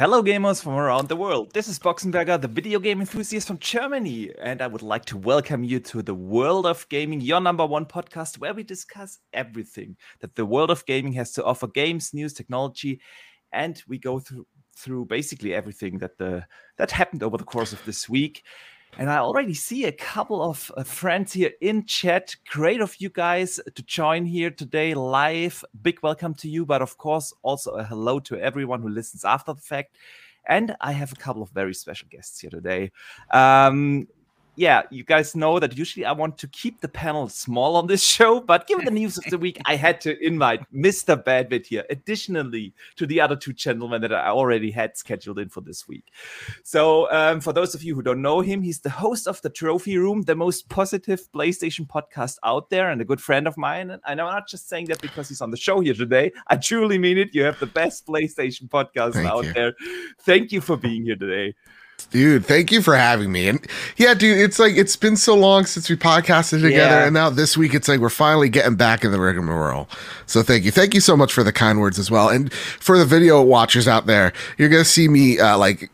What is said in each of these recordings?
Hello, gamers from around the world. This is Boxenberger, the video game enthusiast from Germany, and I would like to welcome you to the World of Gaming, your number one podcast, where we discuss everything that the world of gaming has to offer games, news, technology, and we go through through basically everything that the that happened over the course of this week. And I already see a couple of uh, friends here in chat. Great of you guys to join here today live. Big welcome to you, but of course, also a hello to everyone who listens after the fact. And I have a couple of very special guests here today. Um, yeah, you guys know that usually I want to keep the panel small on this show, but given the news of the week, I had to invite Mr. Badbit here, additionally to the other two gentlemen that I already had scheduled in for this week. So, um, for those of you who don't know him, he's the host of the Trophy Room, the most positive PlayStation podcast out there, and a good friend of mine. And I'm not just saying that because he's on the show here today. I truly mean it. You have the best PlayStation podcast Thank out you. there. Thank you for being here today. Dude, thank you for having me. And yeah, dude, it's like it's been so long since we podcasted together, yeah. and now this week it's like we're finally getting back in the rigmarole. So thank you, thank you so much for the kind words as well, and for the video watchers out there, you're gonna see me uh, like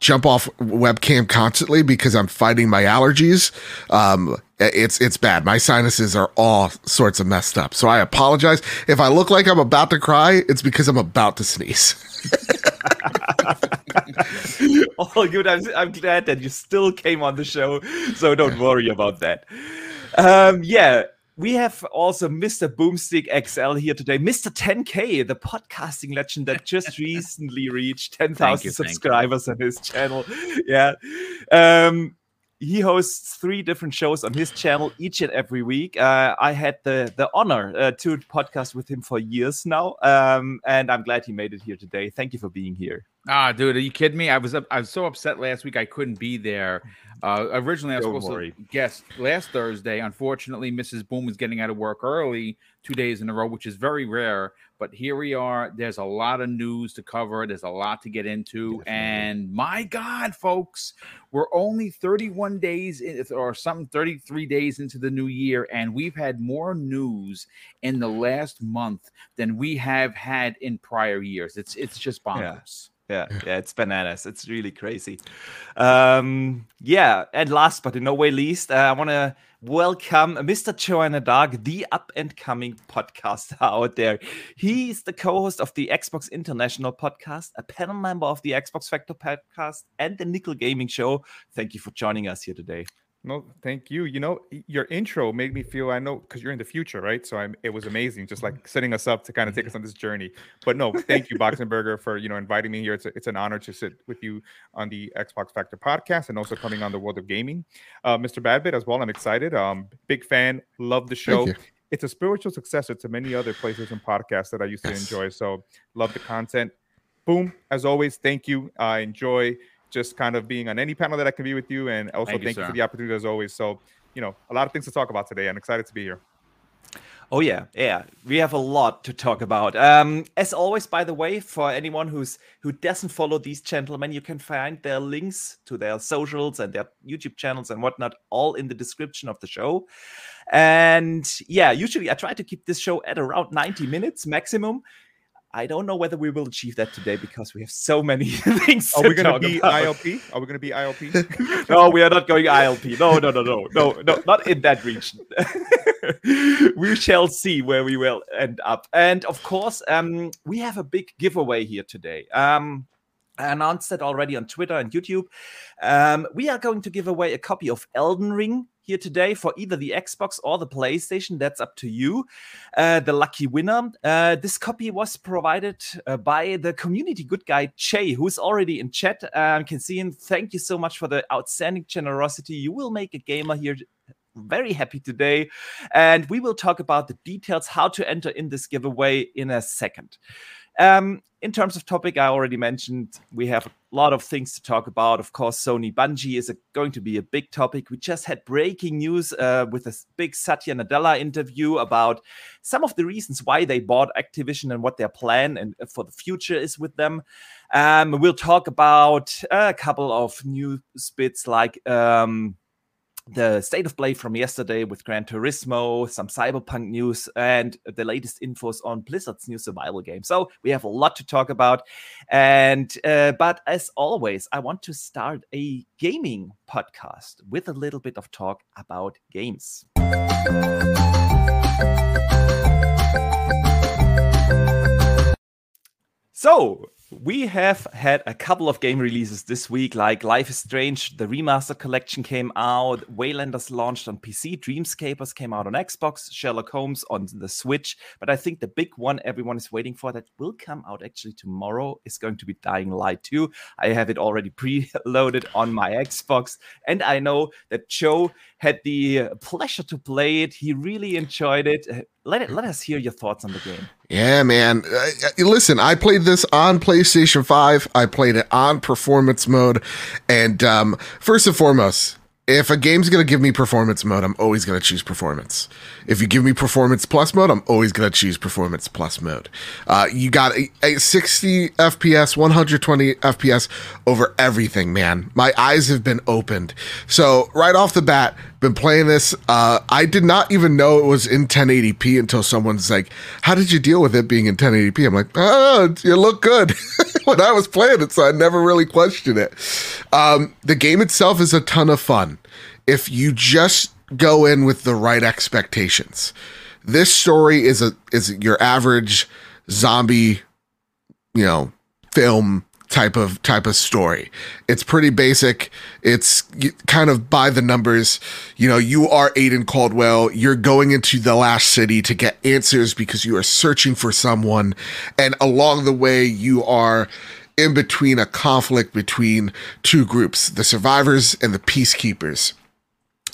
jump off webcam constantly because I'm fighting my allergies. Um, it's it's bad. My sinuses are all sorts of messed up. So I apologize if I look like I'm about to cry. It's because I'm about to sneeze. All good. I'm, I'm glad that you still came on the show, so don't worry about that. Um, yeah, we have also Mr. Boomstick XL here today. Mr. 10K, the podcasting legend that just recently reached 10,000 subscribers on his channel. Yeah. Um, he hosts three different shows on his channel each and every week. Uh, I had the the honor uh, to podcast with him for years now, um, and I'm glad he made it here today. Thank you for being here. Ah, dude, are you kidding me? I was I was so upset last week I couldn't be there. Uh, originally, I was Don't supposed worry. to guest last Thursday. Unfortunately, Mrs. Boom was getting out of work early two days in a row, which is very rare. But here we are. There's a lot of news to cover. There's a lot to get into. Definitely. And my God, folks, we're only 31 days in, or something, 33 days into the new year, and we've had more news in the last month than we have had in prior years. It's it's just bonkers. Yeah yeah, yeah, it's bananas. It's really crazy. Um, yeah, and last but in no way least, uh, I want to welcome Mr. Joanna Dark, the up and coming podcaster out there. He's the co-host of the Xbox International podcast, a panel member of the Xbox Factor podcast, and the Nickel Gaming Show. Thank you for joining us here today. No, thank you. You know, your intro made me feel I know because you're in the future, right? So I'm. It was amazing, just like setting us up to kind of take us on this journey. But no, thank you, Boxenberger, for you know inviting me here. It's a, it's an honor to sit with you on the Xbox Factor podcast and also coming on the World of Gaming, uh, Mr. Badbit as well. I'm excited. Um, big fan. Love the show. It's a spiritual successor to many other PlayStation podcasts that I used to enjoy. So love the content. Boom. As always, thank you. I uh, enjoy just kind of being on any panel that I can be with you. And also thank, thank you, you, for the opportunity as always. So, you know, a lot of things to talk about today. I'm excited to be here. Oh yeah, yeah. We have a lot to talk about. Um, as always, by the way, for anyone who's who doesn't follow these gentlemen, you can find their links to their socials and their YouTube channels and whatnot all in the description of the show. And yeah, usually I try to keep this show at around 90 minutes maximum. I don't know whether we will achieve that today because we have so many things. Are we going to be about. ILP? Are we going to be ILP? no, we are not going ILP. No, no, no, no, no, no, not in that region. we shall see where we will end up. And of course, um, we have a big giveaway here today. Um, I announced that already on Twitter and YouTube. Um, we are going to give away a copy of Elden Ring here today for either the Xbox or the PlayStation. That's up to you, uh, the lucky winner. Uh, this copy was provided uh, by the community good guy Jay, who's already in chat. Um, can see him. Thank you so much for the outstanding generosity. You will make a gamer here very happy today. And we will talk about the details, how to enter in this giveaway in a second. Um, in terms of topic, I already mentioned we have a lot of things to talk about. Of course, Sony Bungie is a, going to be a big topic. We just had breaking news uh, with a big Satya Nadella interview about some of the reasons why they bought Activision and what their plan and uh, for the future is with them. Um, we'll talk about a couple of new bits like. Um, the state of play from yesterday with Gran Turismo, some Cyberpunk news, and the latest infos on Blizzard's new survival game. So we have a lot to talk about. And uh, but as always, I want to start a gaming podcast with a little bit of talk about games. So, we have had a couple of game releases this week, like Life is Strange, the remaster collection came out, Waylanders launched on PC, Dreamscapers came out on Xbox, Sherlock Holmes on the Switch. But I think the big one everyone is waiting for that will come out actually tomorrow is going to be Dying Light 2. I have it already preloaded on my Xbox, and I know that Joe had the pleasure to play it. He really enjoyed it. Uh, let it let us hear your thoughts on the game. Yeah, man. Uh, uh, listen, I played this on PlayStation 5. I played it on performance mode. And um, first and foremost, if a game's going to give me performance mode, I'm always going to choose performance. If you give me performance plus mode, I'm always going to choose performance plus mode. Uh, you got a, a 60 FPS, 120 FPS over everything, man. My eyes have been opened. So, right off the bat, been playing this. Uh, I did not even know it was in 1080p until someone's like, How did you deal with it being in 1080p? I'm like, Oh, you look good when I was playing it. So, I never really questioned it. Um, the game itself is a ton of fun if you just go in with the right expectations. This story is a is your average zombie, you know, film type of type of story. It's pretty basic. It's kind of by the numbers. You know, you are Aiden Caldwell. You're going into the last city to get answers because you are searching for someone, and along the way, you are in between a conflict between two groups: the survivors and the peacekeepers.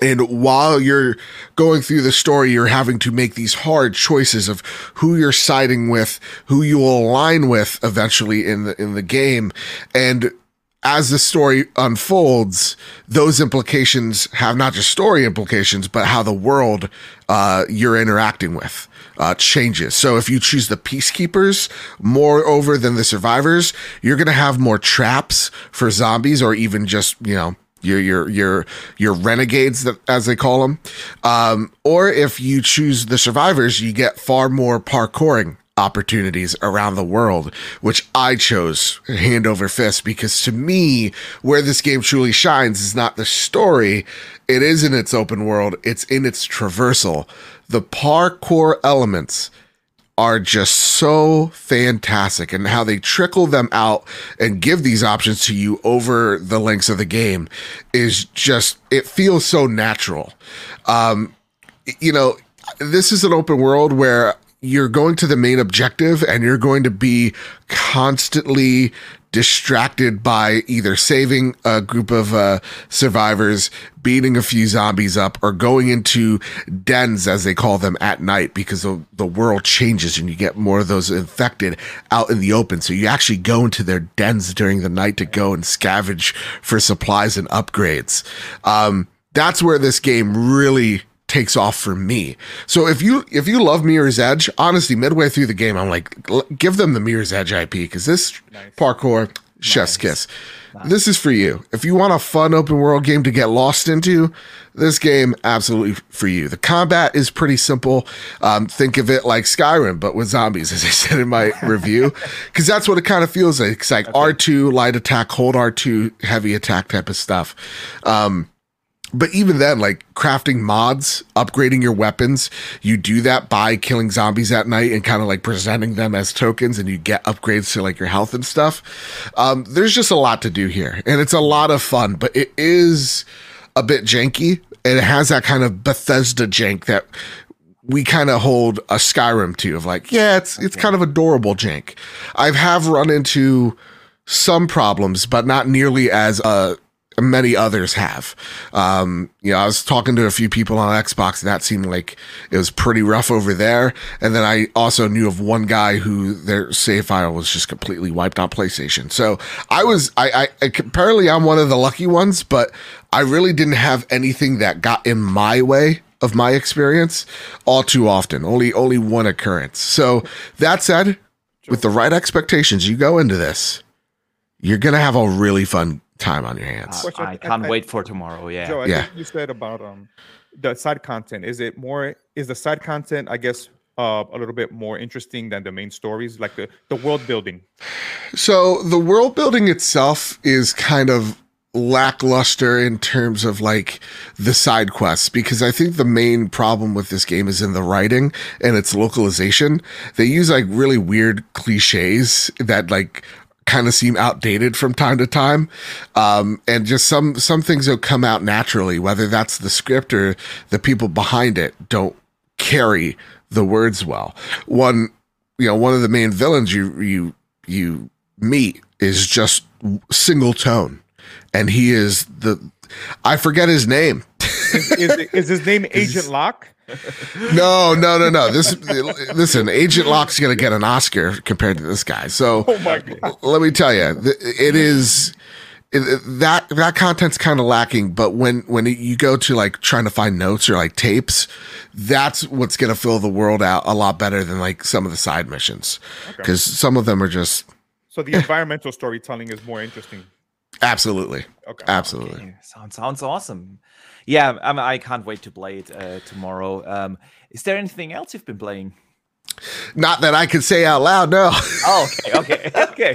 And while you're going through the story, you're having to make these hard choices of who you're siding with, who you will align with eventually in the in the game. And as the story unfolds, those implications have not just story implications, but how the world uh, you're interacting with uh, changes. So if you choose the peacekeepers more over than the survivors, you're going to have more traps for zombies or even just, you know, your your your your renegades that as they call them um, or if you choose the survivors you get far more parkouring opportunities around the world which i chose hand over fist because to me where this game truly shines is not the story. It is in its open world. It's in its traversal. The parkour elements are just so fantastic and how they trickle them out and give these options to you over the lengths of the game is just it feels so natural. Um you know this is an open world where you're going to the main objective and you're going to be constantly distracted by either saving a group of uh, survivors, beating a few zombies up, or going into dens, as they call them, at night because the, the world changes and you get more of those infected out in the open. So you actually go into their dens during the night to go and scavenge for supplies and upgrades. Um, that's where this game really takes off for me. So if you if you love Mirror's Edge, honestly, midway through the game, I'm like, give them the Mirror's Edge IP because this nice. parkour chef's nice. kiss. Nice. This is for you. If you want a fun open world game to get lost into, this game absolutely for you. The combat is pretty simple. Um, think of it like Skyrim, but with zombies, as I said in my review, because that's what it kind of feels like. It's like okay. R2 light attack, hold R2 heavy attack type of stuff. Um, but even then, like crafting mods, upgrading your weapons, you do that by killing zombies at night and kind of like presenting them as tokens, and you get upgrades to like your health and stuff. Um, there's just a lot to do here, and it's a lot of fun, but it is a bit janky, and it has that kind of Bethesda jank that we kind of hold a Skyrim to of like, yeah, it's it's kind of adorable jank. I have run into some problems, but not nearly as uh many others have. Um, you know, I was talking to a few people on Xbox and that seemed like it was pretty rough over there. And then I also knew of one guy who their save file was just completely wiped on PlayStation. So I was, I, I, apparently I'm one of the lucky ones, but I really didn't have anything that got in my way of my experience all too often. Only, only one occurrence. So that said, with the right expectations, you go into this, you're to have a really fun time on your hands. Uh, I can't wait for tomorrow. Yeah. Joe, I yeah. you said about um the side content. Is it more? Is the side content? I guess uh, a little bit more interesting than the main stories, like the the world building. So the world building itself is kind of lackluster in terms of like the side quests because I think the main problem with this game is in the writing and its localization. They use like really weird cliches that like kind of seem outdated from time to time. Um, and just some, some things will come out naturally, whether that's the script or the people behind it don't carry the words well. One, you know, one of the main villains you, you, you meet is just single tone and he is the I forget his name. is, is, is his name Agent Locke? no, no, no, no. This listen, Agent Locke's gonna get an Oscar compared to this guy. So, oh my God. let me tell you, it is it, that that content's kind of lacking. But when when you go to like trying to find notes or like tapes, that's what's gonna fill the world out a lot better than like some of the side missions because okay. some of them are just. So the environmental storytelling is more interesting. Absolutely. Okay. Absolutely. Okay. Sounds sounds awesome. Yeah, I, mean, I can't wait to play it uh, tomorrow. Um, is there anything else you've been playing? Not that I can say out loud. No. Oh, okay, okay,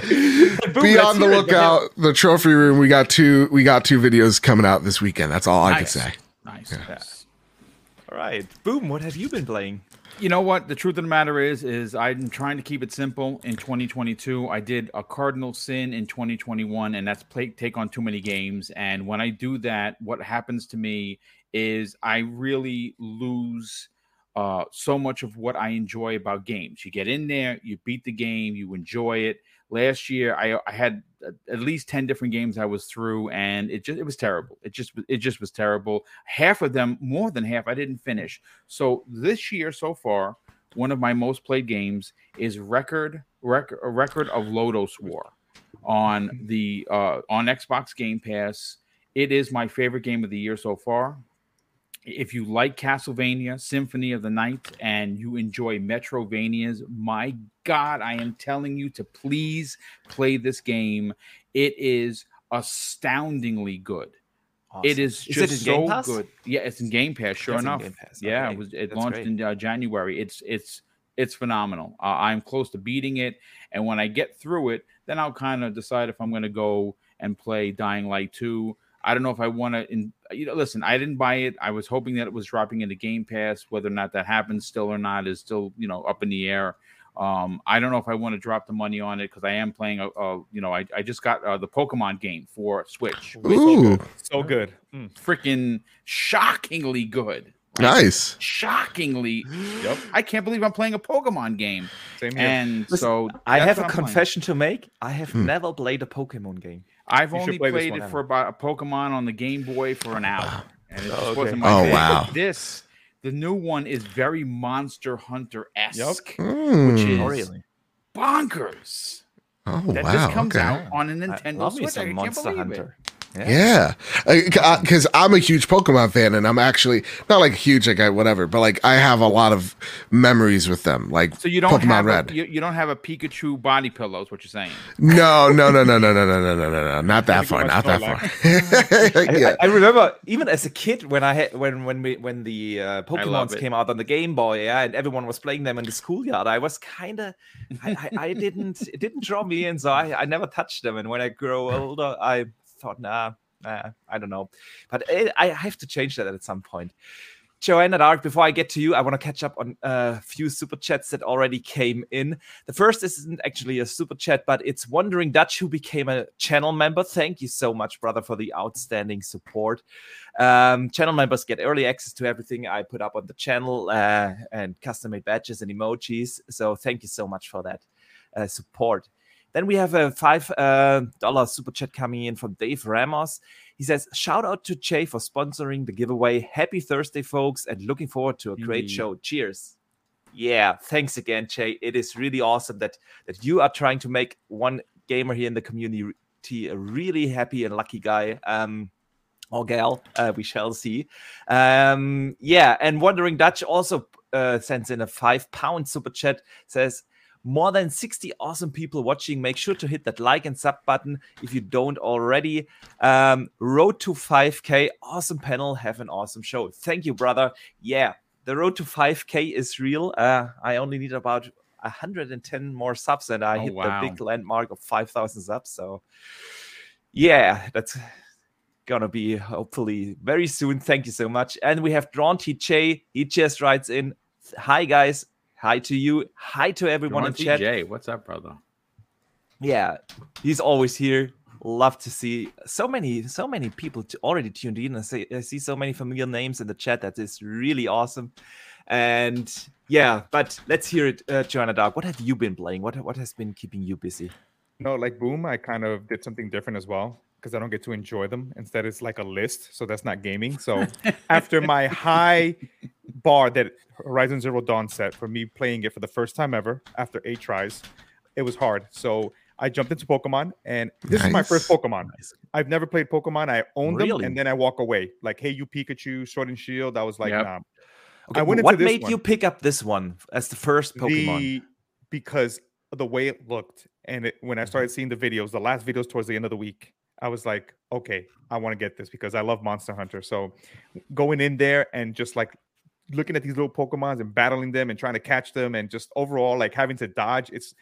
okay. Boom, Be on the lookout. The trophy room. We got two. We got two videos coming out this weekend. That's all nice. I can say. Nice. Yeah. All right. Boom. What have you been playing? You know what? The truth of the matter is is i'm trying to keep it simple in 2022 i did a cardinal sin in 2021 and that's play take on too many games. And when i do that what happens to me is i really lose uh, so much of what i enjoy about games. You get in there you beat the game you enjoy it last year I, I had at least 10 different games I was through and it just it was terrible. It just it just was terrible. Half of them, more than half, I didn't finish. So this year so far, one of my most played games is record record a record of Lodoss War on the uh on Xbox Game Pass. It is my favorite game of the year so far if you like Castlevania Symphony of the Night and you enjoy Metroidvanias, my God, I am telling you to please play this game. It is astoundingly good. Awesome. It is just is it so good. Yeah, it's in Game Pass. Sure it's enough. Pass. Yeah, it was. It That's launched great. in uh, January. It's it's it's phenomenal. Uh, I'm close to beating it, and when I get through it, then I'll kind of decide if I'm going to go and play Dying Light 2 I don't know if I want to. You know, listen, I didn't buy it. I was hoping that it was dropping into Game Pass. Whether or not that happens still or not is still you know up in the air. Um, I don't know if I want to drop the money on it because I am playing a, a, you know, I, I just got uh, the Pokemon game for Switch. Ooh. So good. Mm. Freaking shockingly good. Right? Nice. Shockingly. Yep. I can't believe I'm playing a Pokemon game. Same here. And Listen, so I have a confession playing. to make. I have hmm. never played a Pokemon game. I've you only play played it for about a Pokemon on the Game Boy for an hour, and it just okay. wasn't my Oh wow! But this, the new one, is very Monster Hunter esque, yep. mm. which is oh, really? bonkers. Oh that wow! just comes okay. out on a Nintendo Switch. I can't Monster believe Hunter. It. Yeah, because yeah. I'm a huge Pokemon fan, and I'm actually not like huge, like I whatever, but like I have a lot of memories with them. Like so, you don't Pokemon have Red. A, you, you, don't have a Pikachu body pillow. Is what you're saying? No, no, no, no, no, no, no, no, no, no, no, not that far, not that far. yeah. I, I, remember even as a kid when I had when when we when the uh, Pokemons came out on the Game Boy, yeah, and everyone was playing them in the schoolyard. I was kind of, I, I, I didn't, it didn't draw me in, so I, I never touched them. And when I grow older, I thought, nah, nah, I don't know. But it, I have to change that at some point. Joanna Dark, before I get to you, I want to catch up on a few super chats that already came in. The first isn't actually a super chat, but it's Wondering Dutch who became a channel member. Thank you so much, brother, for the outstanding support. Um, channel members get early access to everything I put up on the channel uh, and custom made badges and emojis. So thank you so much for that uh, support. Then we have a five dollar super chat coming in from Dave Ramos. He says, "Shout out to Jay for sponsoring the giveaway. Happy Thursday, folks, and looking forward to a great show. Cheers." Yeah, thanks again, Jay. It is really awesome that that you are trying to make one gamer here in the community a really happy and lucky guy. Um, or gal, uh, we shall see. Um, yeah, and Wandering Dutch also uh, sends in a five pound super chat. Says, more than 60 awesome people watching. Make sure to hit that like and sub button if you don't already. Um, road to 5K, awesome panel. Have an awesome show. Thank you, brother. Yeah, the road to 5K is real. Uh, I only need about 110 more subs and I oh, hit wow. the big landmark of 5,000 subs. So, yeah, that's gonna be hopefully very soon. Thank you so much. And we have Drawn TJ. He just writes in, "Hi guys, hi to you, hi to everyone Drawn in chat." TJ, what's up, brother? Yeah, he's always here. Love to see so many, so many people already tuned in. I see, I see so many familiar names in the chat. That is really awesome. And yeah, but let's hear it, uh, Joanna Dark. What have you been playing? What what has been keeping you busy? No, like Boom, I kind of did something different as well because I don't get to enjoy them. Instead, it's like a list, so that's not gaming. So after my high bar that Horizon Zero Dawn set for me playing it for the first time ever after eight tries, it was hard. So I jumped into Pokemon, and this nice. is my first Pokemon. Nice. I've never played Pokemon. I own really? them, and then I walk away. Like, hey, you Pikachu, Sword and Shield. I was like, yep. nah. Okay, I went what made one. you pick up this one as the first Pokemon? The, because the way it looked, and it, when I started seeing the videos, the last videos towards the end of the week, I was like, okay, I want to get this because I love Monster Hunter. So going in there and just like looking at these little Pokemons and battling them and trying to catch them and just overall like having to dodge, it's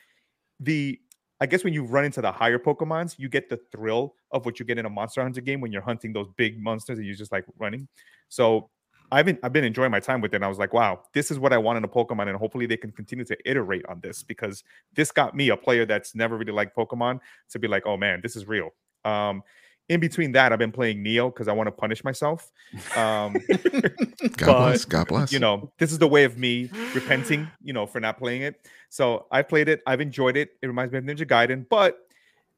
the I guess when you run into the higher Pokemons, you get the thrill of what you get in a Monster Hunter game when you're hunting those big monsters and you're just like running. So I've been I've been enjoying my time with it. And I was like, wow, this is what I want in a Pokemon, and hopefully they can continue to iterate on this because this got me a player that's never really liked Pokemon to be like, oh man, this is real. Um, in between that, I've been playing Nioh because I want to punish myself. Um, God but, bless. God bless. You know, this is the way of me repenting, you know, for not playing it. So I played it. I've enjoyed it. It reminds me of Ninja Gaiden, but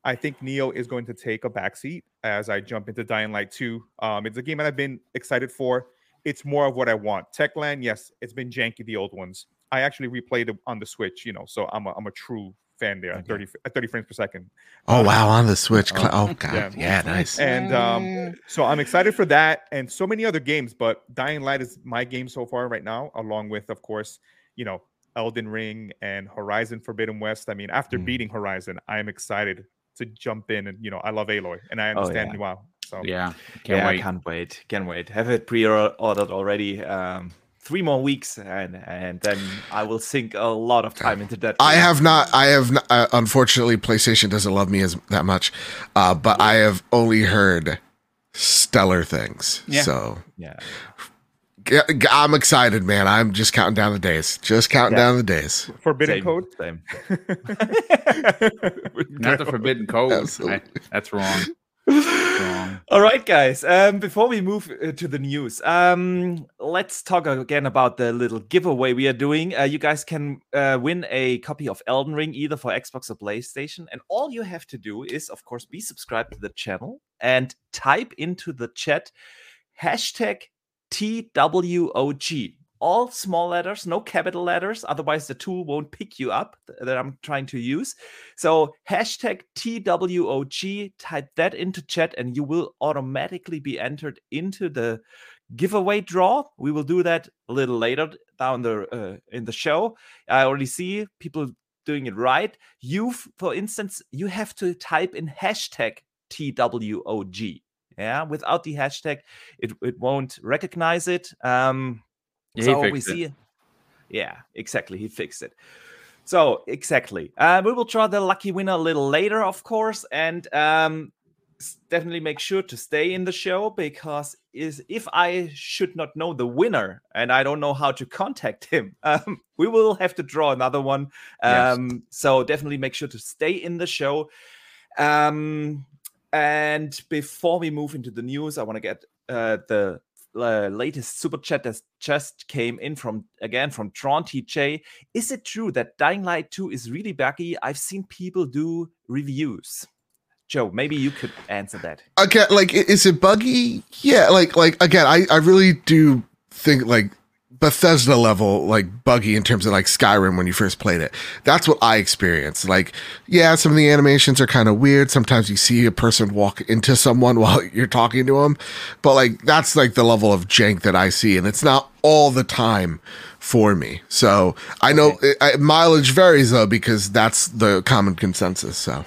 I think Nioh is going to take a backseat as I jump into Dying Light 2. Um, it's a game that I've been excited for. It's more of what I want. Techland, yes, it's been janky, the old ones. I actually replayed it on the Switch, you know, so I'm a, I'm a true fan there at 30 at 30 frames per second. Oh um, wow, on the Switch. Uh, oh god. Yeah. yeah, nice. And um so I'm excited for that and so many other games, but Dying Light is my game so far right now along with of course, you know, Elden Ring and Horizon Forbidden West. I mean, after mm. beating Horizon, I am excited to jump in and you know, I love Aloy and I understand oh, yeah. wow. So yeah, can't yeah, wait. I can't wait. Can't wait. Have it pre-ordered already. Um three more weeks and and then I will sink a lot of time into that. I have not. I have not, uh, unfortunately PlayStation doesn't love me as that much, uh, but I have only heard stellar things. Yeah. So yeah. I'm excited, man. I'm just counting down the days. Just counting yeah. down the days. Forbidden same, code. Same. Not the forbidden code. I, that's wrong. All right, guys. Um, before we move uh, to the news, um, let's talk again about the little giveaway we are doing. Uh, you guys can uh, win a copy of Elden Ring either for Xbox or PlayStation, and all you have to do is, of course, be subscribed to the channel and type into the chat hashtag TWOG all small letters, no capital letters. Otherwise, the tool won't pick you up that I'm trying to use. So, hashtag TWOG, type that into chat, and you will automatically be entered into the giveaway draw. We will do that a little later down the uh, in the show. I already see people doing it right. You, for instance, you have to type in hashtag TWOG. Yeah, without the hashtag, it, it won't recognize it. Um, yeah, so we see it. Yeah, exactly. He fixed it. So exactly. Uh, we will draw the lucky winner a little later, of course, and um, definitely make sure to stay in the show because is if I should not know the winner and I don't know how to contact him, um, we will have to draw another one. Um, yes. So definitely make sure to stay in the show. Um, and before we move into the news, I want to get uh, the uh, latest super chat that just came in from again from Tron TJ. Is it true that Dying Light 2 is really buggy? I've seen people do reviews. Joe, maybe you could answer that. Okay, like is it buggy? Yeah, like like again, I I really do think like Bethesda level like buggy in terms of like Skyrim when you first played it. That's what I experienced. Like, yeah, some of the animations are kind of weird. Sometimes you see a person walk into someone while you're talking to them, but like that's like the level of jank that I see, and it's not all the time for me. So I know okay. it, I, mileage varies though because that's the common consensus. So,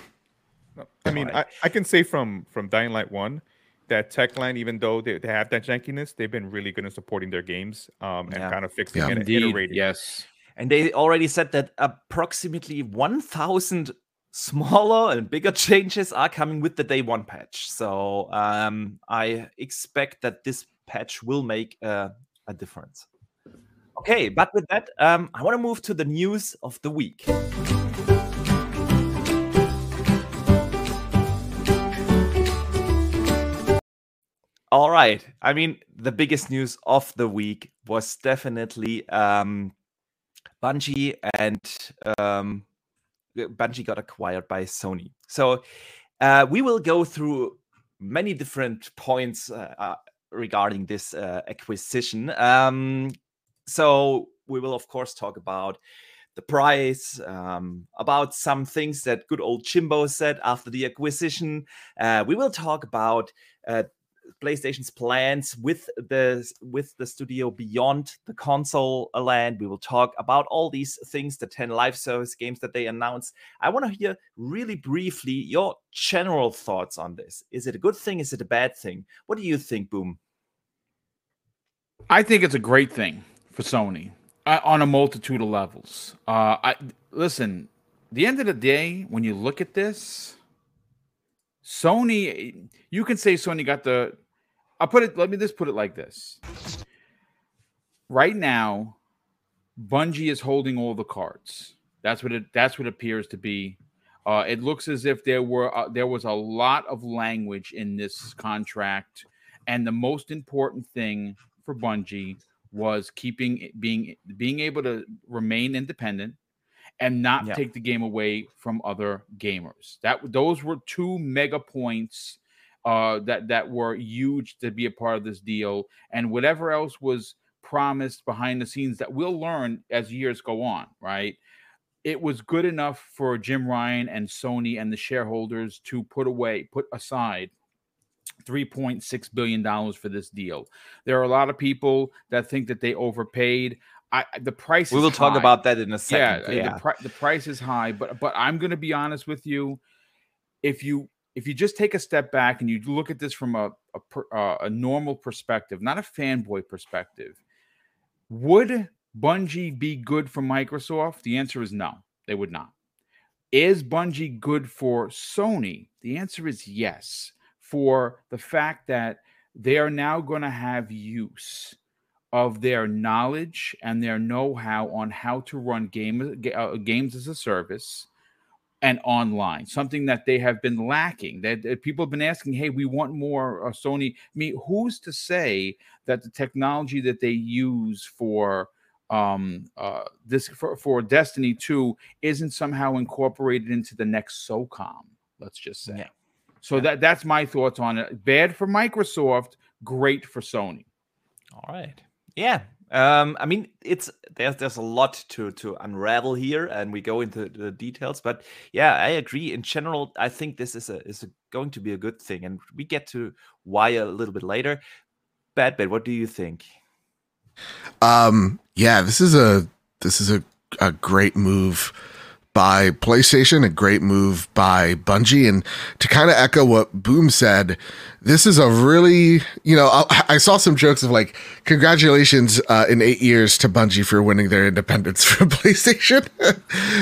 I mean, I, I can say from from Dying Light one that Techland, even though they, they have that jankiness, they've been really good in supporting their games um, and yeah. kind of fixing yeah. it Indeed. and iterating. Yes. And they already said that approximately 1,000 smaller and bigger changes are coming with the day one patch. So um, I expect that this patch will make a difference. Okay, but with that, um, I want to move to the news of the week. All right. I mean, the biggest news of the week was definitely um, Bungie and um, Bungie got acquired by Sony. So uh, we will go through many different points uh, uh, regarding this uh, acquisition. Um, so we will, of course, talk about the price, um, about some things that good old Jimbo said after the acquisition. Uh, we will talk about uh, PlayStation's plans with the with the studio beyond the console land. We will talk about all these things, the 10 live service games that they announced. I want to hear really briefly your general thoughts on this. Is it a good thing? Is it a bad thing? What do you think, Boom? I think it's a great thing for Sony uh, on a multitude of levels. Uh, I listen. The end of the day, when you look at this, Sony, you can say Sony got the. I'll put it. Let me just put it like this. Right now, Bungie is holding all the cards. That's what it. That's what appears to be. Uh, it looks as if there were uh, there was a lot of language in this contract, and the most important thing for Bungie was keeping being being able to remain independent and not yeah. take the game away from other gamers. That those were two mega points uh, that that were huge to be a part of this deal, and whatever else was promised behind the scenes that we'll learn as years go on. Right? It was good enough for Jim Ryan and Sony and the shareholders to put away, put aside $3.6 billion for this deal. There are a lot of people that think that they overpaid. I the price. We will talk high. about that in a second. Yeah, yeah. The, pri- the price is high, but but I'm going to be honest with you. If you if you just take a step back and you look at this from a a, uh, a normal perspective, not a fanboy perspective, would Bungie be good for Microsoft? The answer is no. They would not. Is Bungie good for Sony? The answer is yes. For the fact that they are now going to have use of their knowledge and their know-how on how to run game, uh, games as a service and online something that they have been lacking that, that people have been asking hey we want more uh, sony. I mean who's to say that the technology that they use for um uh this for, for destiny 2 isn't somehow incorporated into the next socom let's just say? Yeah. so yeah. that that's my thoughts on it. Bad for microsoft great for sony. All right yeah. Um, I mean, it's there's there's a lot to to unravel here, and we go into the details. But yeah, I agree. In general, I think this is a is a, going to be a good thing, and we get to why a little bit later. Badbit. What do you think? Um. Yeah. This is a this is a a great move by PlayStation, a great move by Bungie. And to kind of echo what Boom said, this is a really, you know, I, I saw some jokes of like, congratulations uh, in eight years to Bungie for winning their independence from PlayStation.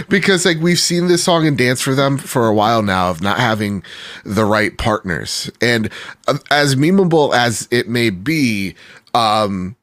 because like we've seen this song and dance for them for a while now of not having the right partners. And uh, as memeable as it may be, um,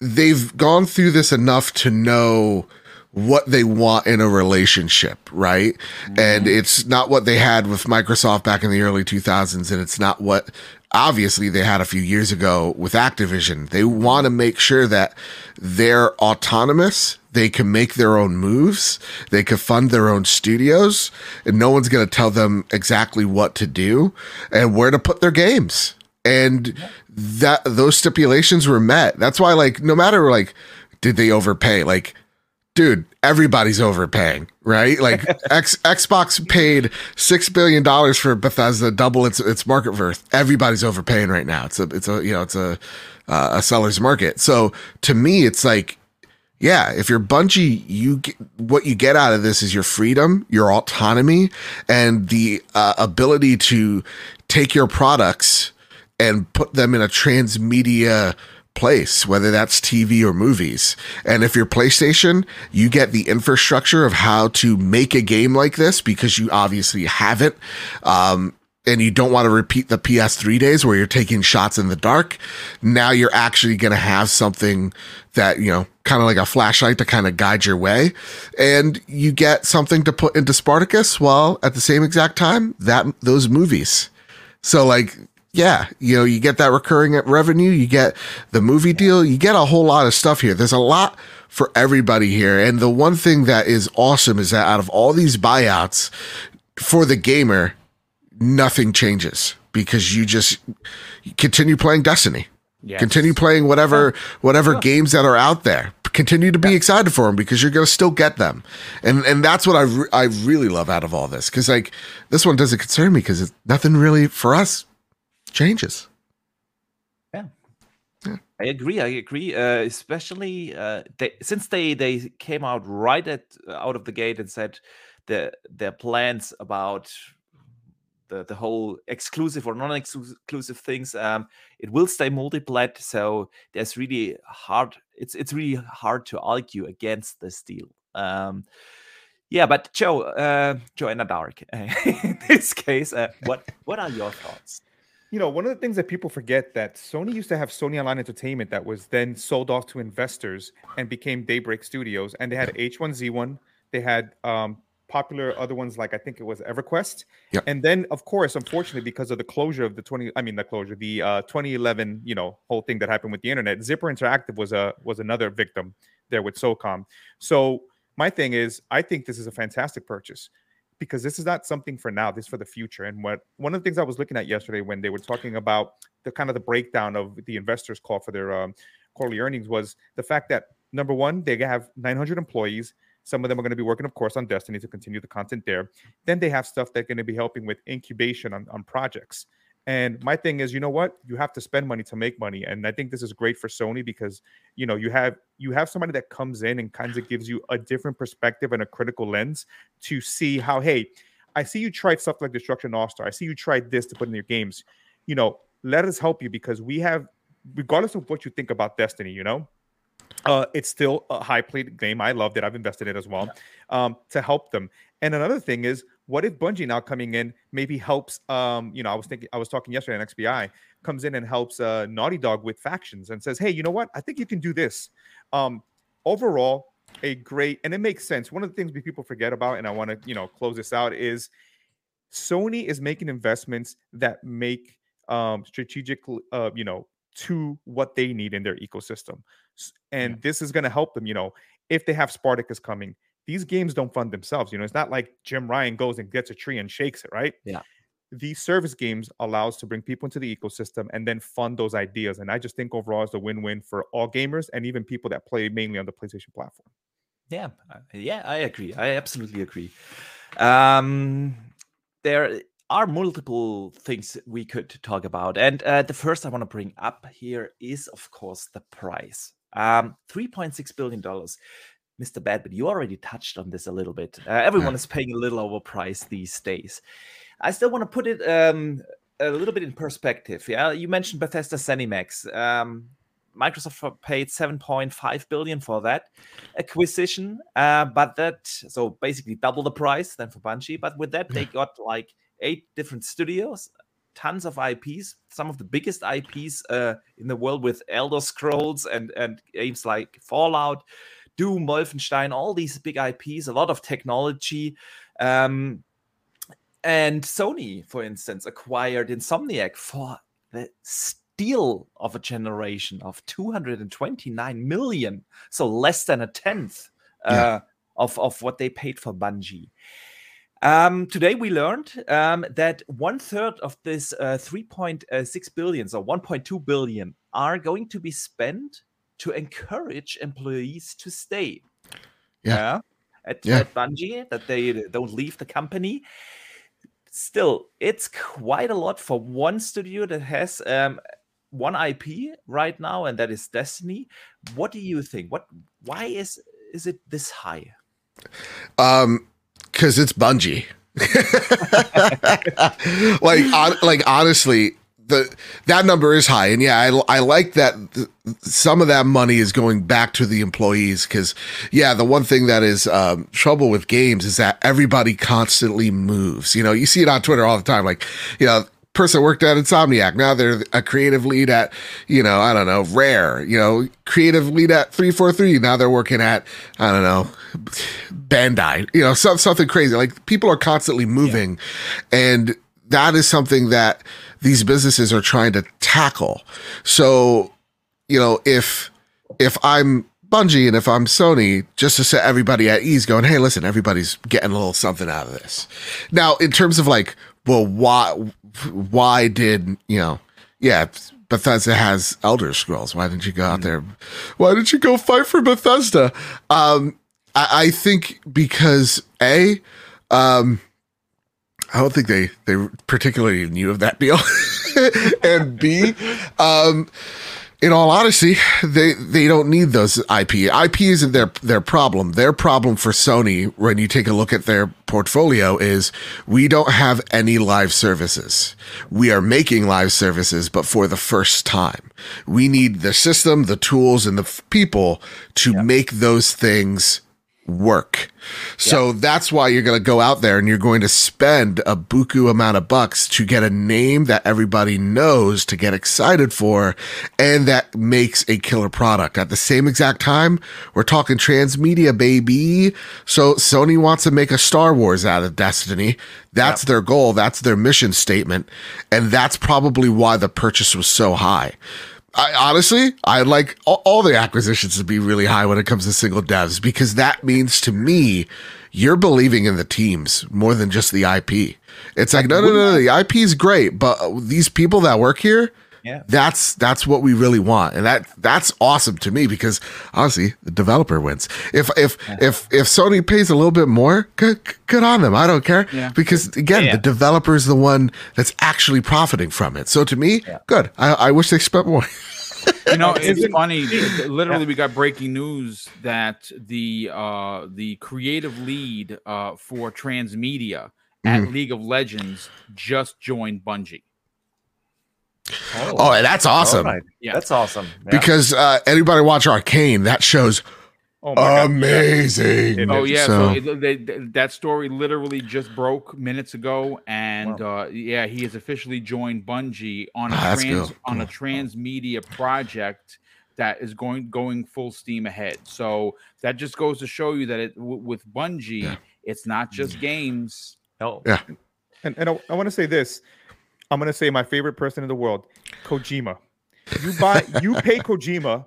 they've gone through this enough to know what they want in a relationship, right? Mm-hmm. And it's not what they had with Microsoft back in the early 2000s, and it's not what obviously they had a few years ago with Activision. They want to make sure that they're autonomous. They can make their own moves. They can fund their own studios and no one's going to tell them exactly what to do and where to put their games. And that those stipulations were met. That's why like no matter like did they overpay? Like, dude, everybody's overpaying, right? Like X, Xbox paid six billion dollars for Bethesda, double its its market worth. Everybody's overpaying right now. It's a it's a you know it's a uh, a seller's market. So to me, it's like yeah, if you're Bungie, you get, what you get out of this is your freedom, your autonomy, and the uh, ability to take your products and put them in a transmedia place, whether that's TV or movies. And if you're PlayStation, you get the infrastructure of how to make a game like this because you obviously have it. Um, and you don't want to repeat the PS3 days where you're taking shots in the dark. Now you're actually going to have something that, you know, kind of like a flashlight to kind of guide your way. And you get something to put into Spartacus while at the same exact time that those movies. So like yeah, you know, you get that recurring revenue, you get the movie deal, you get a whole lot of stuff here. There's a lot for everybody here. And the one thing that is awesome is that out of all these buyouts for the gamer, nothing changes because you just continue playing Destiny. Yes. Continue playing whatever whatever yeah. games that are out there. Continue to be yeah. excited for them because you're going to still get them, and and that's what I re- I really love out of all this because like this one doesn't concern me because it's nothing really for us changes. Yeah. yeah. I agree. I agree. Uh, especially uh, they, since they they came out right at out of the gate and said the their plans about the, the whole exclusive or non-exclusive things um, it will stay multi-plat so there's really hard it's it's really hard to argue against this deal um, yeah but joe uh, joanna dark in this case uh, what what are your thoughts you know, one of the things that people forget that Sony used to have Sony Online Entertainment that was then sold off to investors and became Daybreak Studios, and they had H1Z1, they had um, popular other ones like I think it was EverQuest, yep. and then of course, unfortunately, because of the closure of the twenty, I mean the closure, the uh, 2011, you know, whole thing that happened with the internet, Zipper Interactive was a was another victim there with SOCOM. So my thing is, I think this is a fantastic purchase because this is not something for now this is for the future and what one of the things i was looking at yesterday when they were talking about the kind of the breakdown of the investors call for their um, quarterly earnings was the fact that number one they have 900 employees some of them are going to be working of course on destiny to continue the content there. Then they have stuff that's going to be helping with incubation on, on projects and my thing is, you know what? You have to spend money to make money, and I think this is great for Sony because you know you have you have somebody that comes in and kind of gives you a different perspective and a critical lens to see how. Hey, I see you tried stuff like Destruction All Star. I see you tried this to put in your games. You know, let us help you because we have, regardless of what you think about Destiny, you know, uh, it's still a high played game. I loved it. I've invested in it as well um, to help them. And another thing is, what if Bungie now coming in maybe helps? Um, you know, I was thinking, I was talking yesterday on XBI, comes in and helps uh, Naughty Dog with factions and says, hey, you know what? I think you can do this. Um, overall, a great, and it makes sense. One of the things we people forget about, and I want to, you know, close this out is Sony is making investments that make um, strategic, uh, you know, to what they need in their ecosystem. And yeah. this is going to help them, you know, if they have Spartacus coming, these games don't fund themselves. You know, it's not like Jim Ryan goes and gets a tree and shakes it, right? Yeah. These service games allows to bring people into the ecosystem and then fund those ideas. And I just think overall it's a win-win for all gamers and even people that play mainly on the PlayStation platform. Yeah, yeah, I agree. I absolutely agree. Um, there are multiple things we could talk about, and uh, the first I want to bring up here is, of course, the price. Um, three point six billion dollars. Mr. Badbit you already touched on this a little bit. Uh, everyone is paying a little overpriced these days. I still want to put it um, a little bit in perspective. Yeah, you mentioned Bethesda ZeniMax. Um, Microsoft paid 7.5 billion for that acquisition, uh, but that so basically double the price than for Bungie. But with that, they got like eight different studios, tons of IPs, some of the biggest IPs uh, in the world with Elder Scrolls and and games like Fallout. Doom, Wolfenstein, all these big IPs, a lot of technology. Um, and Sony, for instance, acquired Insomniac for the steal of a generation of 229 million, so less than a tenth uh, yeah. of, of what they paid for Bungie. Um, today we learned um, that one third of this uh, 3.6 billion, so 1.2 billion, are going to be spent to encourage employees to stay. Yeah. yeah? At, yeah. at Bungie, that they don't leave the company. Still, it's quite a lot for one studio that has um, one IP right now, and that is Destiny. What do you think? What? Why is is it this high? Um, because it's Bungie. like, on, like honestly, the that number is high, and yeah, I, I like that. Th- some of that money is going back to the employees because, yeah, the one thing that is um, trouble with games is that everybody constantly moves. You know, you see it on Twitter all the time. Like, you know, person worked at Insomniac. Now they're a creative lead at, you know, I don't know, Rare, you know, creative lead at 343. Now they're working at, I don't know, Bandai, you know, some, something crazy. Like people are constantly moving. Yeah. And that is something that these businesses are trying to tackle. So, you know, if, if I'm Bungie and if I'm Sony, just to set everybody at ease, going, hey, listen, everybody's getting a little something out of this. Now, in terms of like, well, why why did you know? Yeah, Bethesda has Elder Scrolls. Why didn't you go out there? Why didn't you go fight for Bethesda? Um, I, I think because a, um, I don't think they they particularly knew of that deal, and B, um, in all honesty, they they don't need those IP. IP isn't their their problem. Their problem for Sony, when you take a look at their portfolio, is we don't have any live services. We are making live services, but for the first time, we need the system, the tools, and the f- people to yeah. make those things work. So that's why you're going to go out there and you're going to spend a buku amount of bucks to get a name that everybody knows to get excited for and that makes a killer product. At the same exact time, we're talking transmedia, baby. So Sony wants to make a Star Wars out of Destiny. That's their goal. That's their mission statement. And that's probably why the purchase was so high. I, honestly, I like all, all, the acquisitions to be really high when it comes to single devs because that means to me you're believing in the teams more than just the IP. It's like no, no, no, no the IP is great, but these people that work here, yeah. That's that's what we really want. And that that's awesome to me because honestly, the developer wins. If if yeah. if if Sony pays a little bit more, good good on them. I don't care. Yeah. Because again, yeah. the developer is the one that's actually profiting from it. So to me, good. I, I wish they spent more. you know, it's funny. Literally, we got breaking news that the uh the creative lead uh for transmedia at mm-hmm. League of Legends just joined Bungie. Oh, oh that's awesome. Right. Yeah, that's awesome. Yeah. Because uh, anybody watch Arcane, that shows oh amazing. Yeah. Oh yeah, so, so it, they, that story literally just broke minutes ago, and wow. uh, yeah, he has officially joined Bungie on a oh, trans on a transmedia project that is going going full steam ahead. So that just goes to show you that it w- with Bungie, yeah. it's not just mm. games. Oh yeah. And, and I, I want to say this I'm gonna say my favorite person in the world, Kojima. You buy, you pay Kojima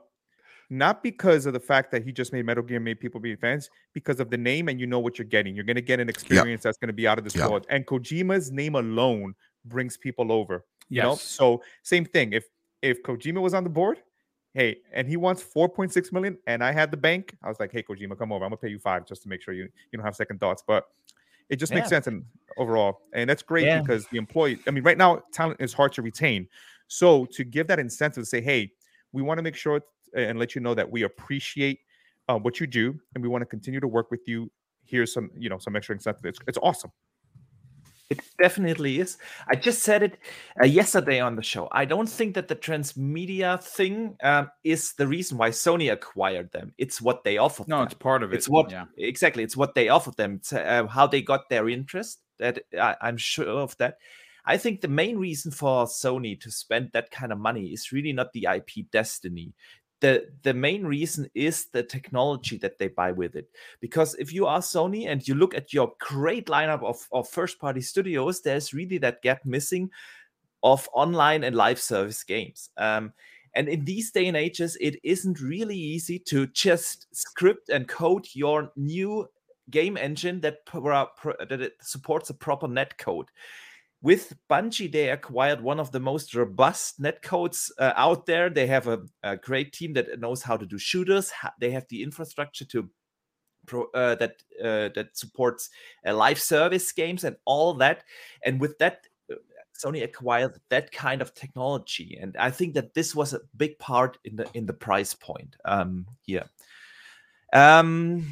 not because of the fact that he just made Metal Gear, made people be fans, because of the name, and you know what you're getting. You're gonna get an experience yep. that's gonna be out of this yep. world. And Kojima's name alone brings people over. You know, so same thing. If if Kojima was on the board, hey, and he wants 4.6 million, and I had the bank, I was like, hey, Kojima, come over. I'm gonna pay you five just to make sure you you don't have second thoughts. But it just yeah. makes sense and overall, and that's great yeah. because the employee. I mean, right now talent is hard to retain. So to give that incentive, to say, hey, we want to make sure and let you know that we appreciate uh, what you do, and we want to continue to work with you. Here's some, you know, some extra incentive. It's, it's awesome. It definitely is. I just said it uh, yesterday on the show. I don't think that the transmedia thing um, is the reason why Sony acquired them. It's what they offered. No, them. it's part of it. It's what yeah. exactly. It's what they offered them. It's uh, how they got their interest. That I, I'm sure of that. I think the main reason for Sony to spend that kind of money is really not the IP Destiny the the main reason is the technology that they buy with it. Because if you are sony and you look at your great lineup of, of first party studios there's really that gap missing of online and live service games. Um, and in these day and ages it isn't really easy to just script and code your new game engine that, that supports a proper net code with Bungie, they acquired one of the most robust netcodes uh, out there. They have a, a, great team that knows how to do shooters. They have the infrastructure to pro, uh, that uh, that supports uh, live service games and all that. And with that, uh, Sony acquired that kind of technology. And I think that this was a big part in the in the price point um, here. Um,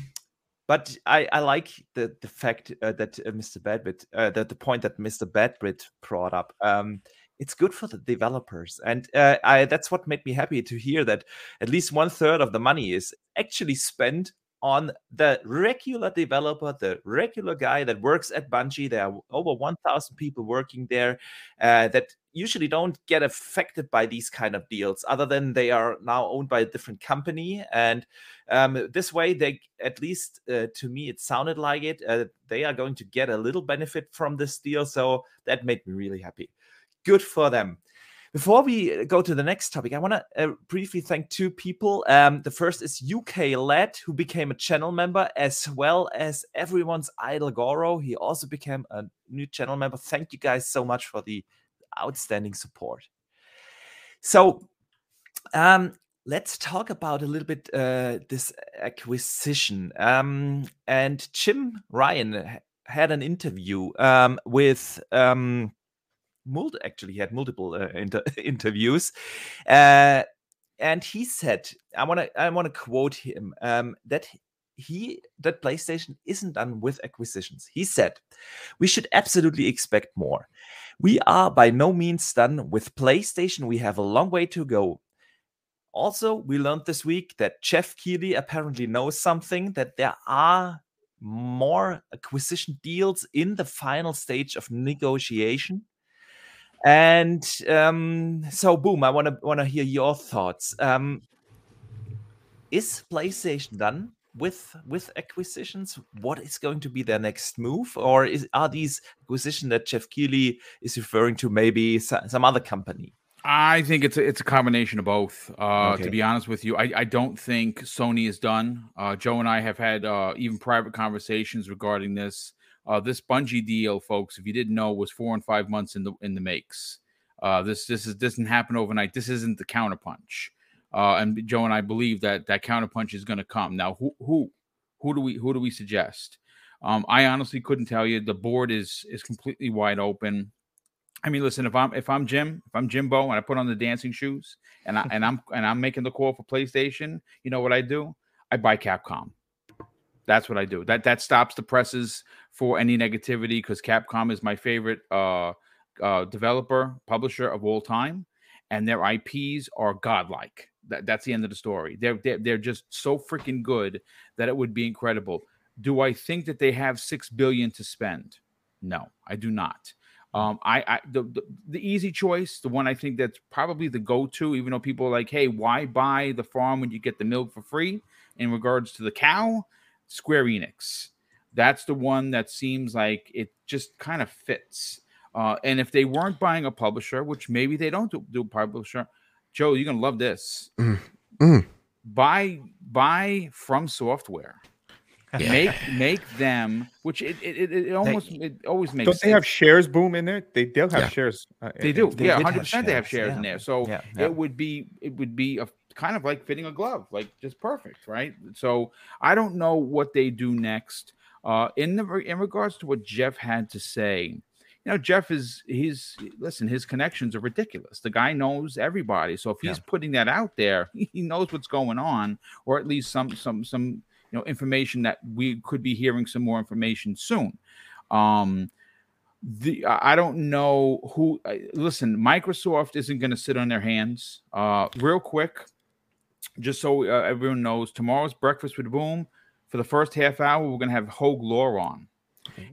but I, I like the the fact uh, that uh, Mr. Badbit, uh, that the point that Mr. Badbit brought up. Um, it's good for the developers, and uh, I, that's what made me happy to hear that at least one third of the money is actually spent on the regular developer, the regular guy that works at Bungie. There are over 1,000 people working there uh, that usually don't get affected by these kind of deals, other than they are now owned by a different company. And um, this way, they at least uh, to me, it sounded like it. Uh, they are going to get a little benefit from this deal, so that made me really happy. Good for them. Before we go to the next topic, I want to uh, briefly thank two people. Um, the first is UK Led, who became a channel member, as well as everyone's idol Goro. He also became a new channel member. Thank you guys so much for the outstanding support. So, um, let's talk about a little bit uh, this acquisition. Um, and Jim Ryan had an interview um, with um, multi- actually had multiple uh, inter- interviews, uh, and he said, "I want to I want to quote him um, that." He that PlayStation isn't done with acquisitions. He said, "We should absolutely expect more. We are by no means done with PlayStation. We have a long way to go. Also, we learned this week that Geoff Keighley apparently knows something that there are more acquisition deals in the final stage of negotiation. And um, so, boom! I want to want to hear your thoughts. Um, is PlayStation done with with acquisitions? What is going to be their next move, or is are these acquisitions that Geoff Keighley is referring to maybe some other company? I think it's a, it's a combination of both. Uh, okay. To be honest with you, I, I don't think Sony is done. Uh, Joe and I have had uh, even private conversations regarding this. Uh, this Bungie deal, folks, if you didn't know, was four and five months in the in the makes. Uh, this this is doesn't happen overnight. This isn't the counterpunch. Uh, and Joe and I believe that that counterpunch is going to come. Now, who who who do we who do we suggest? Um, I honestly couldn't tell you. The board is is completely wide open. I mean, listen, if I'm if I'm Jim, if I'm Jimbo, and I put on the dancing shoes, and I and I'm and I'm making the call for PlayStation, you know what I do? I buy Capcom. That's what I do. That that stops the presses for any negativity because Capcom is my favorite uh, uh, developer publisher of all time, and their IPs are godlike. That, that's the end of the story. They're, they're they're just so freaking good that it would be incredible. Do I think that they have six billion to spend? No, I do not. Um, I, I the, the, the easy choice, the one I think that's probably the go-to, even though people are like, hey, why buy the farm when you get the milk for free? In regards to the cow, Square Enix. That's the one that seems like it just kind of fits. Uh, and if they weren't buying a publisher, which maybe they don't do, do publisher, Joe, you're gonna love this. Mm. Mm. Buy buy FromSoftware. Yeah. Make make them, which it it, it, almost they, it always makes. Don't sense. they have shares boom in there? They they'll have yeah. shares. Uh, they do. They yeah, hundred percent. They have shares yeah. in there. So it would be it would be a kind of like fitting a glove, like just perfect, right? So I don't know what they do next. Uh, in the in regards to what Geoff had to say, you know, Geoff is he's listen, his connections are ridiculous. The guy knows everybody. So if he's yeah. putting that out there, he knows what's going on, or at least some some some you know information that we could be hearing some more information soon. Um, the I don't know who. Listen, Microsoft isn't going to sit on their hands. Uh, real quick, just so uh, everyone knows, tomorrow's breakfast with Boom. For the first half hour, we're going to have Hogue Law on,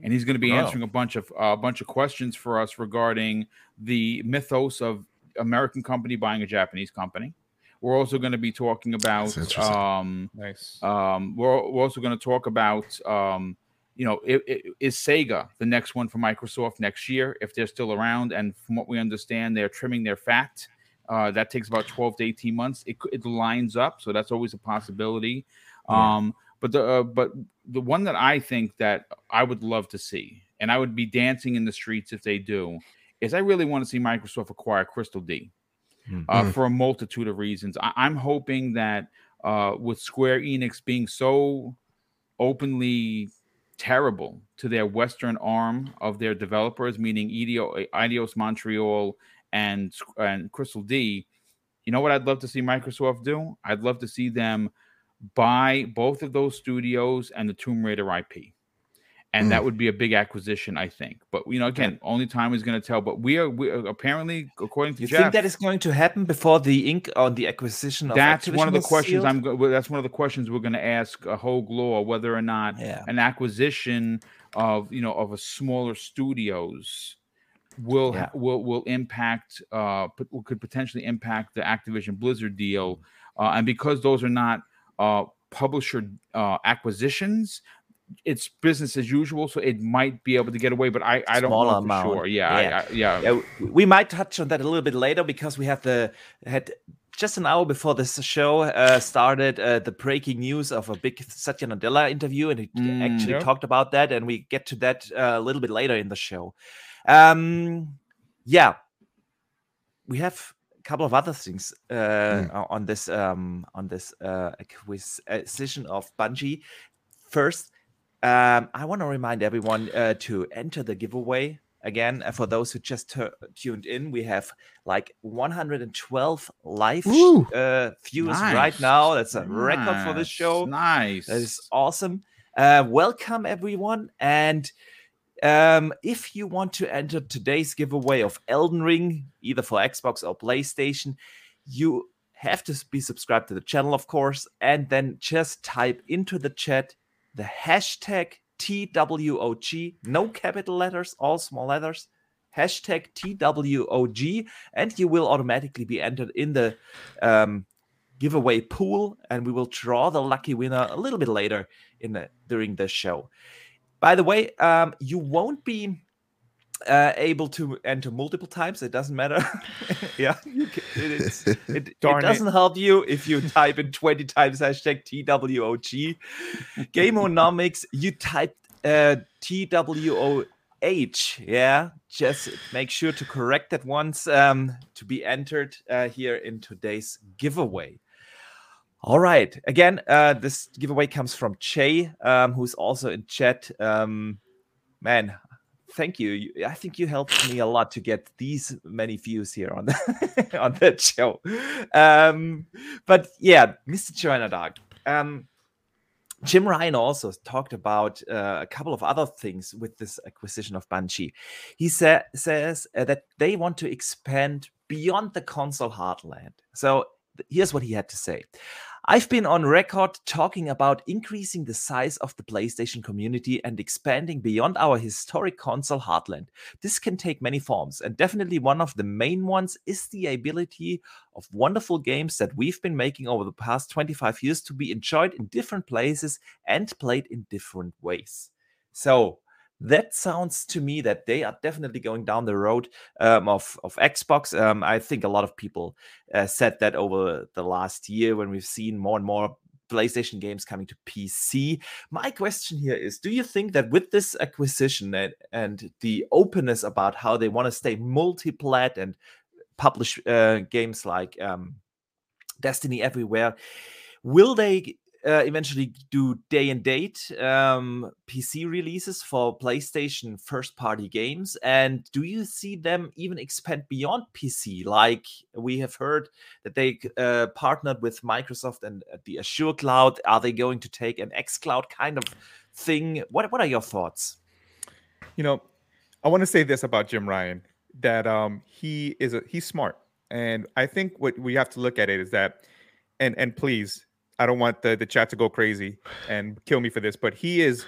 and he's going to be oh. answering a bunch of a uh, bunch of questions for us regarding the mythos of American company buying a Japanese company. We're also going to be talking about. Um, nice. Um, we're, we're also going to talk about. Um, you know, it, it, is Sega the next one for Microsoft next year if they're still around? And from what we understand, they're trimming their fat uh, that takes about 12 to 18 months. It, it lines up, so that's always a possibility. Yeah. Um, but the uh, but the one that I think that I would love to see and I would be dancing in the streets if they do, is I really want to see Microsoft acquire Crystal D mm-hmm. uh, for a multitude of reasons. I- am hoping that uh, with Square Enix being so openly terrible to their Western arm of their developers, meaning Eidos Montreal and and Crystal D. You know what I'd love to see Microsoft do? I'd love to see them buy both of those studios and the Tomb Raider IP and mm. that would be a big acquisition, I think. But you know, again, only time is going to tell. But we are, we are apparently, according to you Geoff, think that is going to happen before the ink on the acquisition. that's one of the questions sealed? I'm. That's one of the questions we're going to ask a whole Law whether or not yeah. an acquisition of you know of a smaller studios will yeah. will will impact uh could potentially impact the Activision Blizzard deal, uh, and because those are not uh publisher uh, acquisitions, it's business as usual, so it might be able to get away. But I, I don't know for sure. Yeah, yeah. I, I, yeah, yeah. We might touch on that a little bit later because we have the had just an hour before this show uh, started uh, the breaking news of a big Satya Nadella interview, and he mm, actually yeah. talked about that, and we get to that uh, a little bit later in the show. Um, yeah, we have a couple of other things uh, mm. on this um, on this uh, acquisition of Bungie. First, um, I want to remind everyone uh, to enter the giveaway again. Uh, for those who just tuned in, we have like 112 live uh, views nice. right now. That's a nice. record for this show. Nice. That is awesome. Uh, welcome, everyone. And um, if you want to enter today's giveaway of Elden Ring, either for Xbox or PlayStation, you have to be subscribed to the channel, of course, and then just type into the chat the hashtag TWOG, no capital letters, all small letters, hashtag TWOG, and you will automatically be entered in the um, giveaway pool, and we will draw the lucky winner a little bit later in the during the show. By the way, um, you won't be uh, able to enter multiple times. It doesn't matter. yeah, it, it, it doesn't help you if you type in 20 times hashtag TWOG. Gameonomics, you type uh, TWOH. Yeah, just make sure to correct that once um, to be entered uh, here in today's giveaway. All right. Again, uh, this giveaway comes from Che, um, who's also in chat. Um, man, thank you. I think you helped me a lot to get these many views here on the, on that show. Um, but yeah, Mr. China Dog. Um, Jim Ryan also talked about uh, a couple of other things with this acquisition of Bungie. He sa- says uh, that they want to expand beyond the console heartland. So here's what he had to say I've been on record talking about increasing the size of the PlayStation community and expanding beyond our historic console heartland. This can take many forms, and definitely one of the main ones is the ability of wonderful games that we've been making over the past 25 years to be enjoyed in different places and played in different ways. So, that sounds to me that they are definitely going down the road um, of of Xbox. Um, I think a lot of people uh, said that over the last year when we've seen more and more PlayStation games coming to PC. My question here is: Do you think that with this acquisition and, and the openness about how they want to stay multi-plat and publish uh, games like um, Destiny everywhere, will they uh, eventually do day and date um, PC releases for PlayStation first party games? And do you see them even expand beyond PC? Like we have heard that they uh, partnered with Microsoft and uh, the Azure Cloud. Are they going to take an X Cloud kind of thing? What What are your thoughts? You know, I want to say this about Jim Ryan that um, he is a, he's smart, and I think what we have to look at it is that, and and please I don't want the, the chat to go crazy and kill me for this, but he is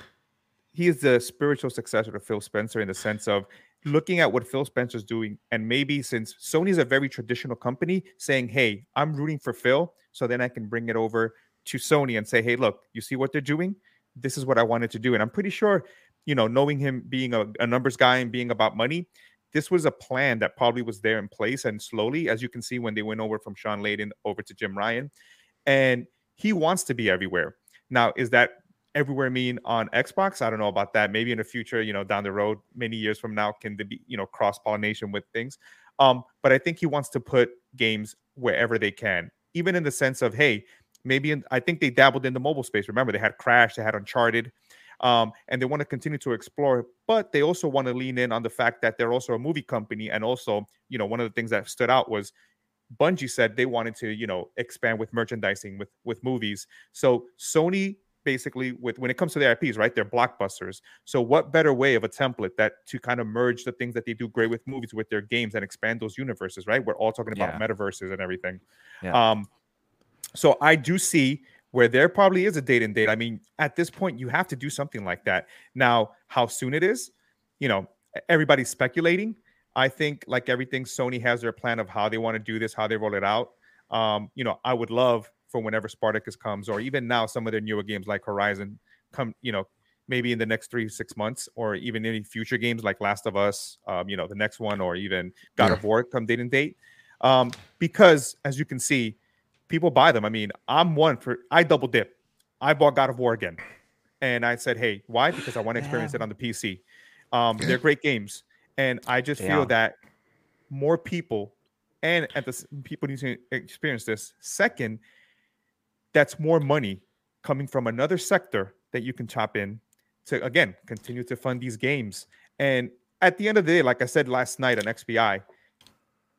he is the spiritual successor to Phil Spencer in the sense of looking at what Phil Spencer's doing, and maybe since Sony's a very traditional company, saying, "Hey, I'm rooting for Phil," so then I can bring it over to Sony and say, "Hey, look, you see what they're doing? This is what I wanted to do." And I'm pretty sure, you know, knowing him being a, a numbers guy and being about money, this was a plan that probably was there in place. And slowly, as you can see, when they went over from Shawn Layden over to Jim Ryan, and he wants to be everywhere. Now, is that everywhere mean on Xbox? I don't know about that. Maybe in the future, you know, down the road, many years from now, can be, you know, cross pollination with things? Um, but I think he wants to put games wherever they can, even in the sense of, hey, maybe in, I think they dabbled in the mobile space. Remember, they had Crash, they had Uncharted, um, and they want to continue to explore. But they also want to lean in on the fact that they're also a movie company, and also, you know, one of the things that stood out was Bungie said they wanted to, you know, expand with merchandising with with movies. So Sony basically with when it comes to their IPs, right? They're blockbusters. So what better way of a template that to kind of merge the things that they do great with movies with their games and expand those universes, right? We're all talking about yeah. metaverses and everything. Yeah. Um, so I do see where there probably is a date and date. I mean, at this point, you have to do something like that. Now, how soon it is, you know, everybody's speculating. I think, like everything, Sony has their plan of how they want to do this, how they roll it out. Um, you know, I would love for whenever Spartacus comes, or even now some of their newer games like Horizon come, you know, maybe in the next three six months, or even any future games like Last of Us, um, you know, the next one, or even God yeah. of War come date and date. Um, because as you can see, people buy them. I mean, I'm one for I double dip. I bought God of War again, and I said, "Hey, why? Because I want to experience yeah. it on the PC. Um, they're great games, and I just feel yeah. that more people and at the people need to experience this. Second, that's more money coming from another sector that you can chop in to again continue to fund these games. And at the end of the day, like I said last night on XBI,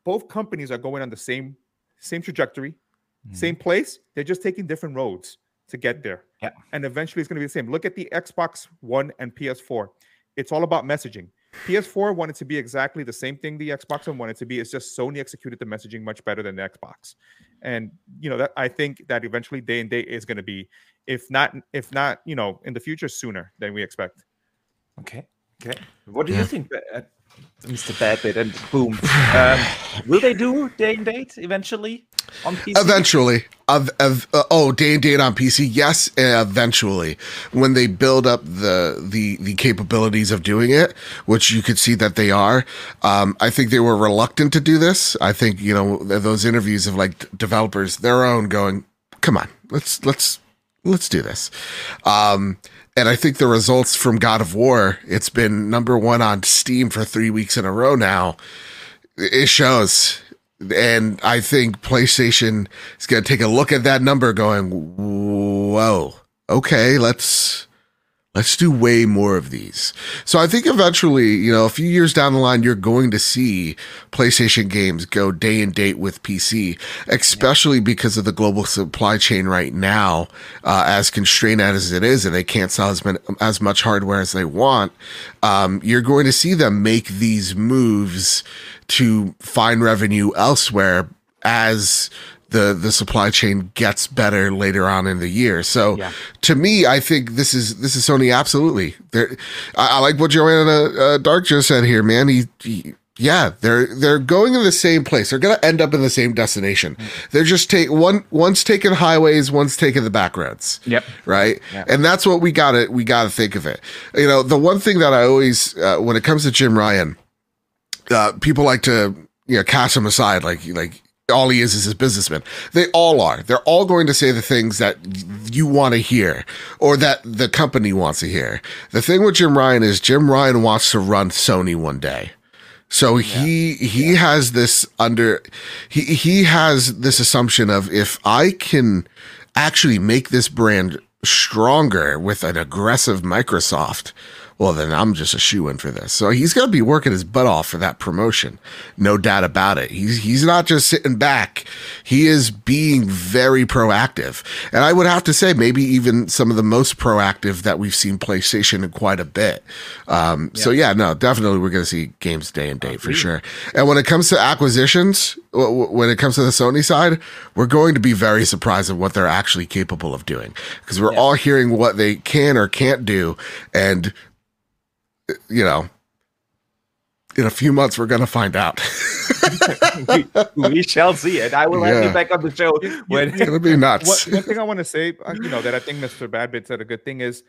both companies are going on the same same trajectory, mm-hmm. same place. They're just taking different roads to get there. Yeah. And eventually it's going to be the same. Look at the Xbox One and PS4. It's all about messaging. PS4 wanted to be exactly the same thing the Xbox One wanted to be. It's just Sony executed the messaging much better than the Xbox. And you know that I think that eventually day and day is going to be, if not, if not, you know, in the future sooner than we expect. Okay. Okay. What do you think? Mr. Badbit and Boom. Um, will they do day and date eventually on PC? Eventually. Uh, uh, oh, day and date on PC. Yes, eventually. When they build up the the the capabilities of doing it, which you could see that they are. Um, I think they were reluctant to do this. I think you know those interviews of like developers, their own, going, "Come on, let's let's let's do this." Um, and I think the results from God of War, it's been number one on Steam for three weeks in a row now. It shows. And I think PlayStation is going to take a look at that number going, whoa, okay, let's Let's do way more of these. So I think eventually, you know, a few years down the line, you're going to see PlayStation games go day and date with PC, especially yeah. because of the global supply chain right now, uh, as constrained as it is, and they can't sell as, as much hardware as they want. Um, you're going to see them make these moves to find revenue elsewhere as the the supply chain gets better later on in the year. So yeah. to me, I think this is this is Sony absolutely. There, I, I, like what Joanna uh, Dark just said here, man. He, he, yeah, they're they're going in the same place. They're gonna end up in the same destination. Mm-hmm. They're just take one one's taking highways, one's taking the back roads. Yep. Right. Yep. And that's what we got to we got to think of it. You know, the one thing that I always uh, when it comes to Jim Ryan, uh, people like to you know cast him aside like like all he is is his businessman. They all are. They're all going to say the things that you want to hear or that the company wants to hear. The thing with Jim Ryan is Jim Ryan wants to run Sony one day. So he yeah. he yeah. has this under he he has this assumption of if I can actually make this brand stronger with an aggressive Microsoft, well, then I'm just a shoe in for this. So he's going to be working his butt off for that promotion. No doubt about it. He's, he's not just sitting back. He is being very proactive. And I would have to say, maybe even some of the most proactive that we've seen PlayStation in quite a bit. Um, yeah. So yeah, no, definitely we're going to see games day and date for sure. And when it comes to acquisitions, when it comes to the Sony side, we're going to be very surprised at what they're actually capable of doing because we're yeah. all hearing what they can or can't do. And you know, in a few months we're going to find out. we, we, shall see it. I will yeah. have you back on the show. When- it's going to be nuts. One, one thing I want to say, uh, you know, that I think Mr. Badbit said a good thing is,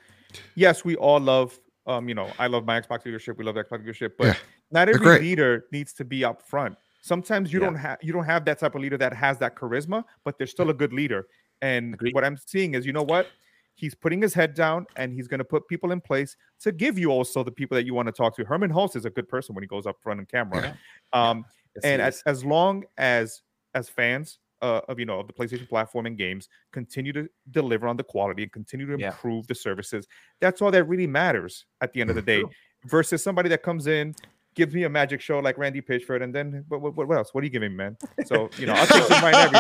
yes, we all love, um, you know, I love my Xbox leadership. We love Xbox leadership, but yeah. not every leader needs to be up front. Sometimes you yeah. don't have you don't have that type of leader that has that charisma, but they're still a good leader. And Agreed. what I'm seeing is, you know what? He's putting his head down and he's going to put people in place to give you also the people that you want to talk to. Herman Hulst is a good person when he goes up front on camera. Yeah. Um, yes, and as, as long as as fans uh, of you know of the PlayStation platform and games continue to deliver on the quality and continue to improve yeah. the services, that's all that really matters at the end of the day. Versus somebody that comes in gives me a magic show like Randy Pitchford, and then what, what, what else? What are you giving me, man? So you know, I'll take some mine every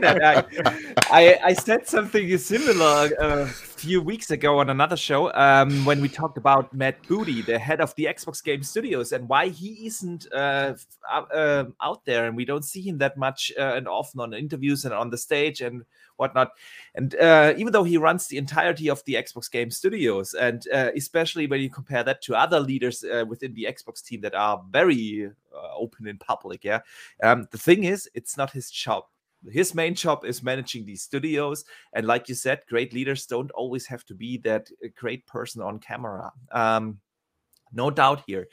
day. I, I said something similar a few weeks ago on another show um, when we talked about Matt Booty, the head of the Xbox Game Studios, and why he isn't uh, uh, out there, and we don't see him that much uh, and often on interviews and on the stage and whatnot. And uh, even though he runs the entirety of the Xbox Game Studios, and uh, especially when you compare that to other leaders uh, within the Xbox team that are very open in public, yeah, um, the thing is, it's not his job. His main job is managing these studios, and like you said, great leaders don't always have to be that uh, great person on camera. Um, no doubt here.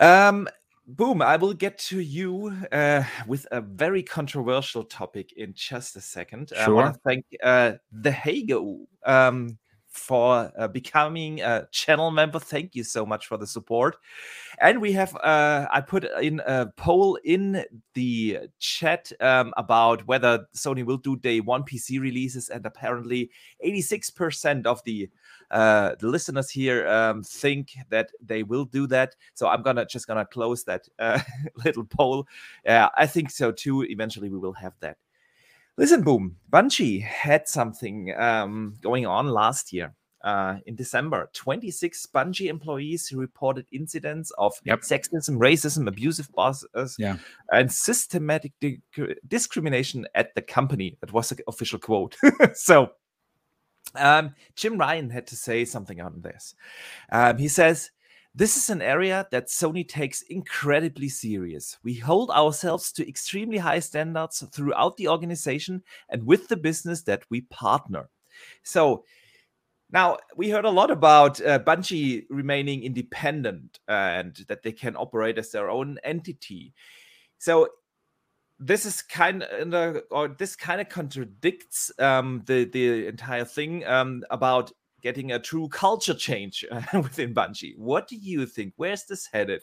Um, Boom, I will get to you uh, with a very controversial topic in just a second. Sure. I want to thank uh, the Hago um, for uh, becoming a channel member. Thank you so much for the support. And we have, uh, I put in a poll in the chat um, about whether Sony will do day one PC releases, and apparently 86% of the uh, the listeners here um, think that they will do that. So I'm gonna just gonna close that uh, little poll. Yeah, I think so too. Eventually, we will have that. Listen, boom. Bungie had something um, going on last year. Uh, in December, 26 Bungie employees reported incidents of yep. sexism, racism, abusive bosses, yeah. and systematic di- discrimination at the company. That was the official quote. so um, Jim Ryan had to say something on this. Um, he says, this is an area that Sony takes incredibly serious. We hold ourselves to extremely high standards throughout the organization and with the business that we partner. So, now we heard a lot about uh, Bungie remaining independent and that they can operate as their own entity. So this is kind of or this kind of contradicts um, the the entire thing um, about getting a true culture change uh, within Bungie. What do you think? Where's this headed?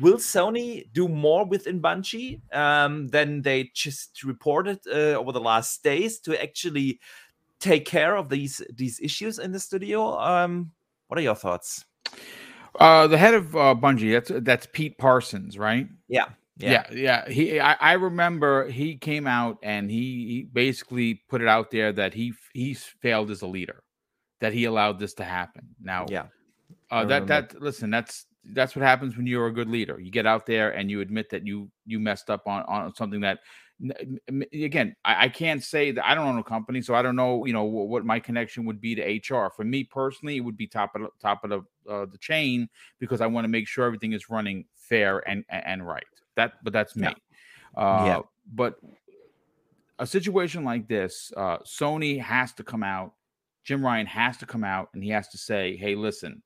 Will Sony do more within Bungie um, than they just reported uh, over the last days to actually take care of these these issues in the studio? Um, what are your thoughts? Uh, the head of uh, Bungie, that's that's Pete Parsons, right? Yeah. Yeah. yeah, yeah. He, I, I, remember he came out and he, he, basically put it out there that he he's failed as a leader, that he allowed this to happen. Now, yeah, uh, that that listen, that's that's what happens when you're a good leader. You get out there and you admit that you you messed up on on something that. Again, I, I can't say that I don't own a company, so I don't know, you know, what, what, my connection would be to HR. For me personally, it would be top of the, top of the uh, the chain because I want to make sure everything is running fair and and right. That, but that's me. Yeah. Uh, yeah. But a situation like this, uh, Sony has to come out. Jim Ryan has to come out and he has to say, "Hey, listen,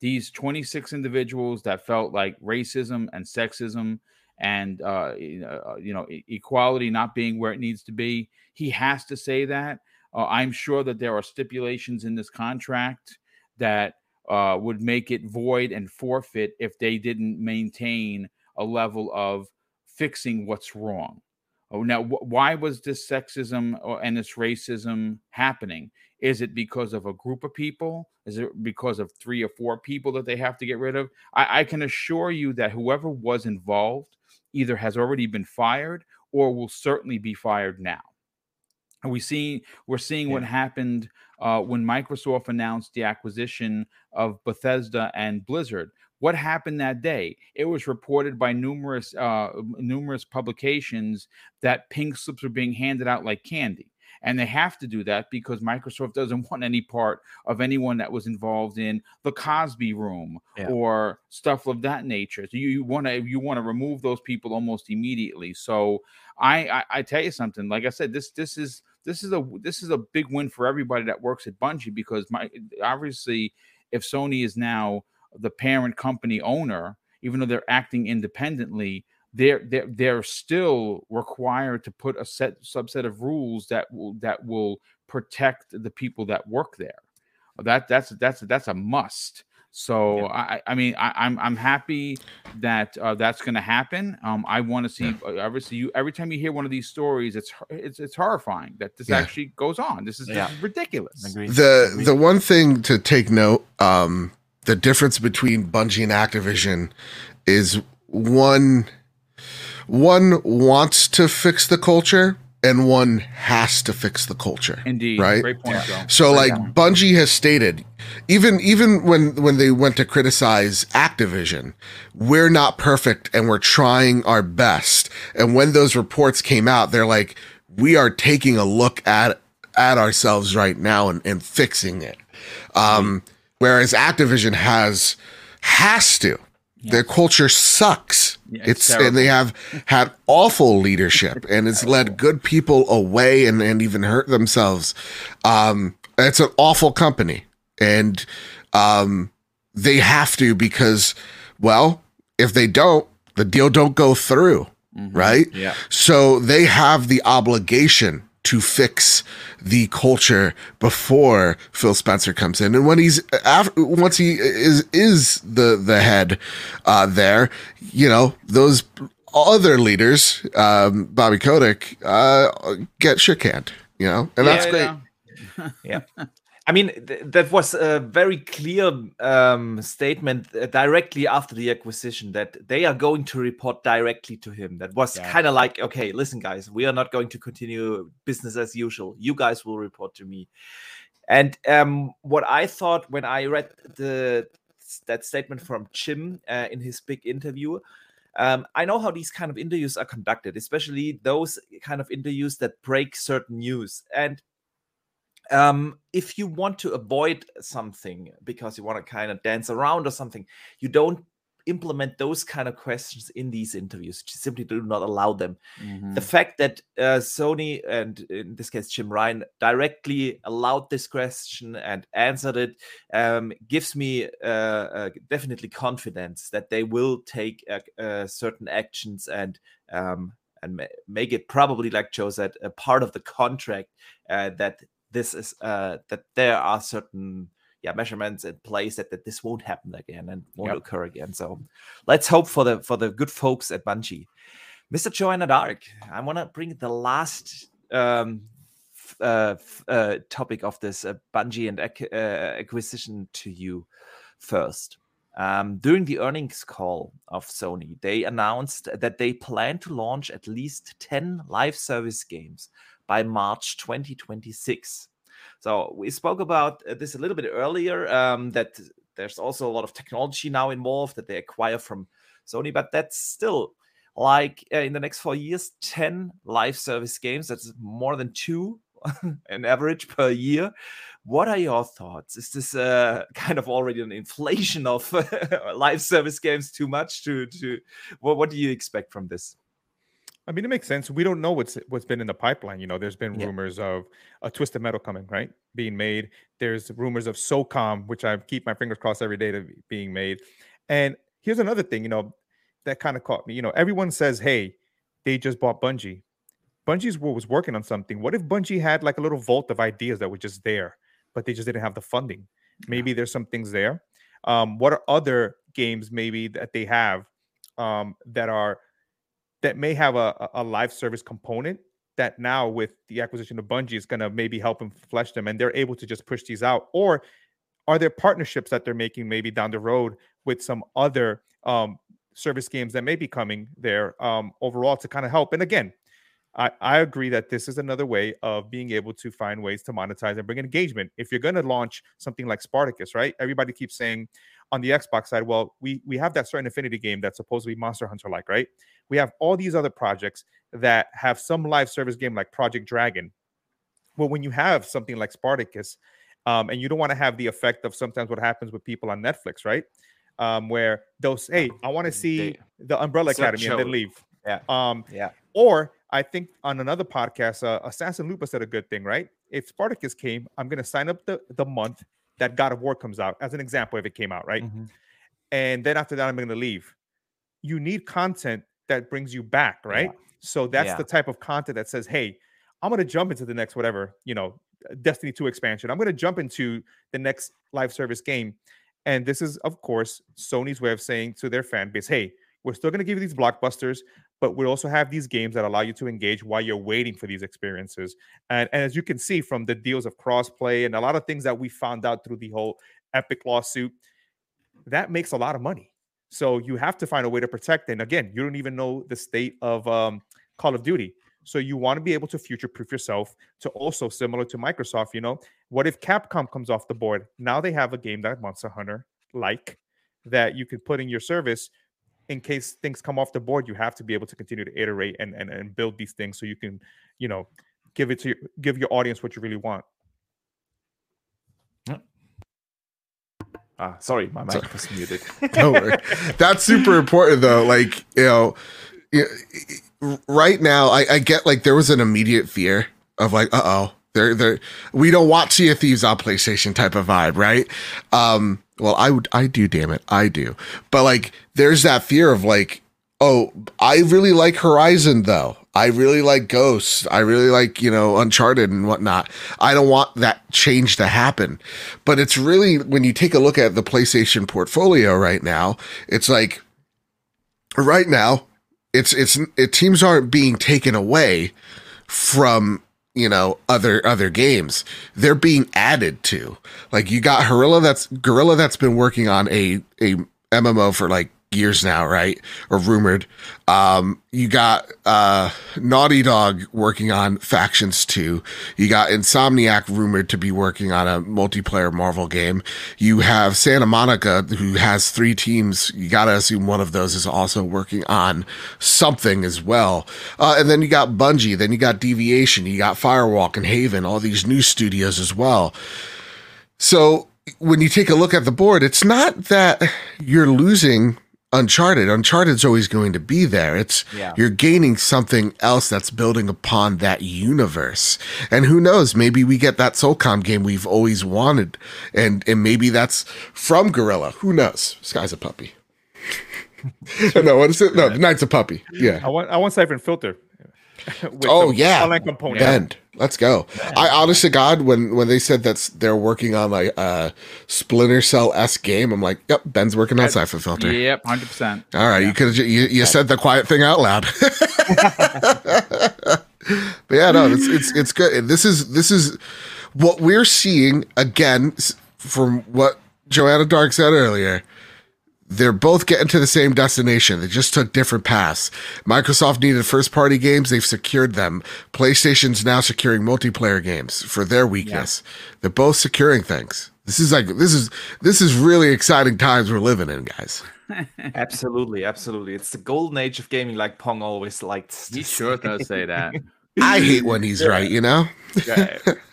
these 26 individuals that felt like racism and sexism and uh, uh you know equality not being where it needs to be." He has to say that. Uh, I'm sure that there are stipulations in this contract that uh, would make it void and forfeit if they didn't maintain a level of fixing what's wrong. Oh, now, wh- why was this sexism or, and this racism happening? Is it because of a group of people? Is it because of three or four people that they have to get rid of? I, I can assure you that whoever was involved either has already been fired or will certainly be fired now. And we see we're seeing yeah. what happened uh, when Microsoft announced the acquisition of Bethesda and Blizzard, what happened that day? It was reported by numerous uh, numerous publications that pink slips were being handed out like candy. And they have to do that because Microsoft doesn't want any part of anyone that was involved in the Cosby Room yeah. or stuff of that nature. So you want to you want to remove those people almost immediately. So I, I I tell you something. Like I said, this this is this is a this is a big win for everybody that works at Bungie because my obviously if Sony is now the parent company owner, even though they're acting independently, they're they're they're still required to put a set subset of rules that will that will protect the people that work there. That that's that's that's a must. So yeah. I, I mean, I, am I'm, I'm happy that uh, that's going to happen. Um, I want to see. Yeah. Uh, obviously, you every time you hear one of these stories, it's it's it's horrifying that this yeah. actually goes on. This is, this is ridiculous. The the one thing to take note, um, the difference between Bungie and Activision is one one wants to fix the culture and one has to fix the culture. Indeed, right? Great point, Joe. So, like, point. Bungie has stated, even even when when they went to criticize Activision, we're not perfect and we're trying our best. And when those reports came out, they're like, we are taking a look at at ourselves right now and, and fixing it. Um, whereas Activision has has to their culture sucks. Yeah, it's, it's and they have had awful leadership and it's led good people away and, and even hurt themselves. Um, it's an awful company and um, they have to because, well, if they don't, the deal don't go through, mm-hmm. right? Yeah. So they have the obligation to fix the culture before Phil Spencer comes in. And when he's after, once he is is the the head uh, there, you know those other leaders, um, Bobby Kotick, uh, get shook hand. You know, and yeah, that's great. Yeah. yeah. I mean, th- that was a very clear um, statement uh, directly after the acquisition that they are going to report directly to him. That was yeah. kind of like, okay, listen, guys, we are not going to continue business as usual. You guys will report to me. And um, what I thought when I read the that statement from Jim uh, in his big interview, um, I know how these kind of interviews are conducted, especially those kind of interviews that break certain news. And um, if you want to avoid something because you want to kind of dance around or something, you don't implement those kind of questions in these interviews. You simply do not allow them. Mm-hmm. The fact that uh, Sony and in this case Jim Ryan directly allowed this question and answered it um, gives me uh, uh, definitely confidence that they will take uh, uh, certain actions and um, and make it probably like Joe said a part of the contract uh, that this is uh, that there are certain yeah measurements in place that, that this won't happen again and won't yep. occur again. So let's hope for the for the good folks at Bungie. Mr. Joanna Dark, I want to bring the last um, uh, uh, topic of this uh, Bungie and ac- uh, acquisition to you first. Um, during the earnings call of Sony, they announced that they plan to launch at least 10 live service games by March 2026. So we spoke about uh, this a little bit earlier um, that there's also a lot of technology now involved that they acquire from Sony, but that's still like uh, in the next four years, 10 live service games. That's more than two an average per year. What are your thoughts? Is this uh, kind of already an inflation of live service games too much? To to what, what do you expect from this? I mean, it makes sense. We don't know what's what's been in the pipeline. You know, there's been yeah. rumors of a twisted metal coming, right? Being made. There's rumors of SOCOM, which I keep my fingers crossed every day to being made. And here's another thing, you know, that kind of caught me. You know, everyone says, "Hey, they just bought Bungie." Bungie's was working on something. What if Bungie had like a little vault of ideas that were just there, but they just didn't have the funding? Maybe there's some things there. Um, what are other games maybe that they have um, that are that may have a, a live service component that now with the acquisition of Bungie is going to maybe help them flesh them and they're able to just push these out or are there partnerships that they're making maybe down the road with some other um, service games that may be coming there um, overall to kind of help and again I, I agree that this is another way of being able to find ways to monetize and bring engagement. If you're going to launch something like Spartacus, right? Everybody keeps saying, on the Xbox side, well, we we have that Certain Affinity game that's supposed to be Monster Hunter like, right? We have all these other projects that have some live service game like Project Dragon. Well, when you have something like Spartacus, um, and you don't want to have the effect of sometimes what happens with people on Netflix, right? Um, where they'll say, "Hey, "I want to see the Umbrella Academy," and then leave. Yeah. Um, yeah. Or I think on another podcast, uh, Assassin Lupa said a good thing, right? If Spartacus came, I'm going to sign up the the month that God of War comes out, as an example, if it came out, right? Mm-hmm. And then after that, I'm going to leave. You need content that brings you back, right? Yeah. So that's yeah. the type of content that says, "Hey, I'm going to jump into the next whatever, you know, Destiny 2 expansion. I'm going to jump into the next live service game." And this is, of course, Sony's way of saying to their fan base, "Hey, we're still going to give you these blockbusters, but we also have these games that allow you to engage while you're waiting for these experiences. And, and as you can see from the deals of crossplay and a lot of things that we found out through the whole Epic lawsuit, that makes a lot of money. So you have to find a way to protect. And again, you don't even know the state of um, Call of Duty. So you want to be able to future proof yourself to also similar to Microsoft. You know, what if Capcom comes off the board? Now they have a game that Monster Hunter like that you could put in your service in case things come off the board, you have to be able to continue to iterate and and, and build these things so you can, you know, give it to your, give your audience what you really want. Ah, sorry, my mic was muted. Don't worry. That's super important though. Like, you know, right now I, I get like there was an immediate fear of like, uh oh, they're they're we don't want Sea of Thieves on PlayStation type of vibe, right? Um, well, I would, I do, damn it, I do. But like, there's that fear of like, oh, I really like Horizon though. I really like Ghosts. I really like, you know, Uncharted and whatnot. I don't want that change to happen. But it's really, when you take a look at the PlayStation portfolio right now, it's like, right now, it's, it's, it, teams aren't being taken away from you know other other games they're being added to. Like you got Guerrilla that's Guerrilla that's been working on a a MMO for like years now, right? Or rumored. Um, you got uh, Naughty Dog working on Factions 2. You got Insomniac rumored to be working on a multiplayer Marvel game. You have Santa Monica, who has three teams. You got to assume one of those is also working on something as well. Uh, and then you got Bungie, then you got Deviation, you got Firewalk and Haven, all these new studios as well. So when you take a look at the board, it's not that you're losing Uncharted. Uncharted's always going to be there. It's yeah. you're gaining something else that's building upon that universe. And who knows, maybe we get that SOCOM game we've always wanted. And and maybe that's from Guerrilla. Who knows? Sky's a puppy. no, what is it? No, the Night's a puppy. Yeah. I want I want Siphon Filter. oh yeah, component. Bend. Let's go. I honest to God, when when they said that they're working on like a Splinter Cell s game, I'm like, yep, Bend's working on Siphon Filter. Yep, hundred percent. All right, yeah. you could you, you said the quiet thing out loud. but yeah, no, it's it's it's good. This is this is what we're seeing again from what Joanna Dark said earlier they're both getting to the same destination. They just took different paths. Microsoft needed first party games, they've secured them. PlayStation's now securing multiplayer games for their weakness. Yeah. They're both securing things. This is like this is this is really exciting times we're living in, guys. absolutely, absolutely. It's the golden age of gaming, like Pong always liked. He sure does say that. I hate when he's right, you know. yeah.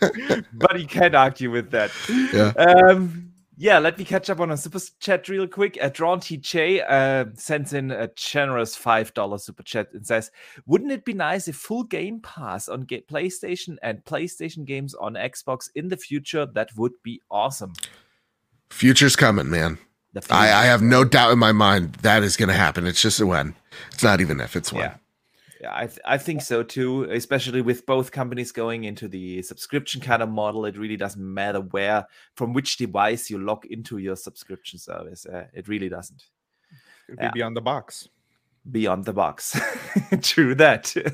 but he can't argue with that. Yeah. Um, yeah, let me catch up on a super chat real quick. Uh, Drawn TJ uh, sends in a generous $5 super chat and says, Wouldn't it be nice if full Game Pass on ga- PlayStation and PlayStation games on Xbox in the future? That would be awesome. Future's coming, man. I, I, have no doubt in my mind that is going to happen. It's just a when. It's not even if, it's when. Yeah. I th- I think so too, especially with both companies going into the subscription kind of model. It really doesn't matter where, from which device you log into your subscription service. Uh, it really doesn't. It'd be yeah. beyond the box. Beyond the box. True that. Just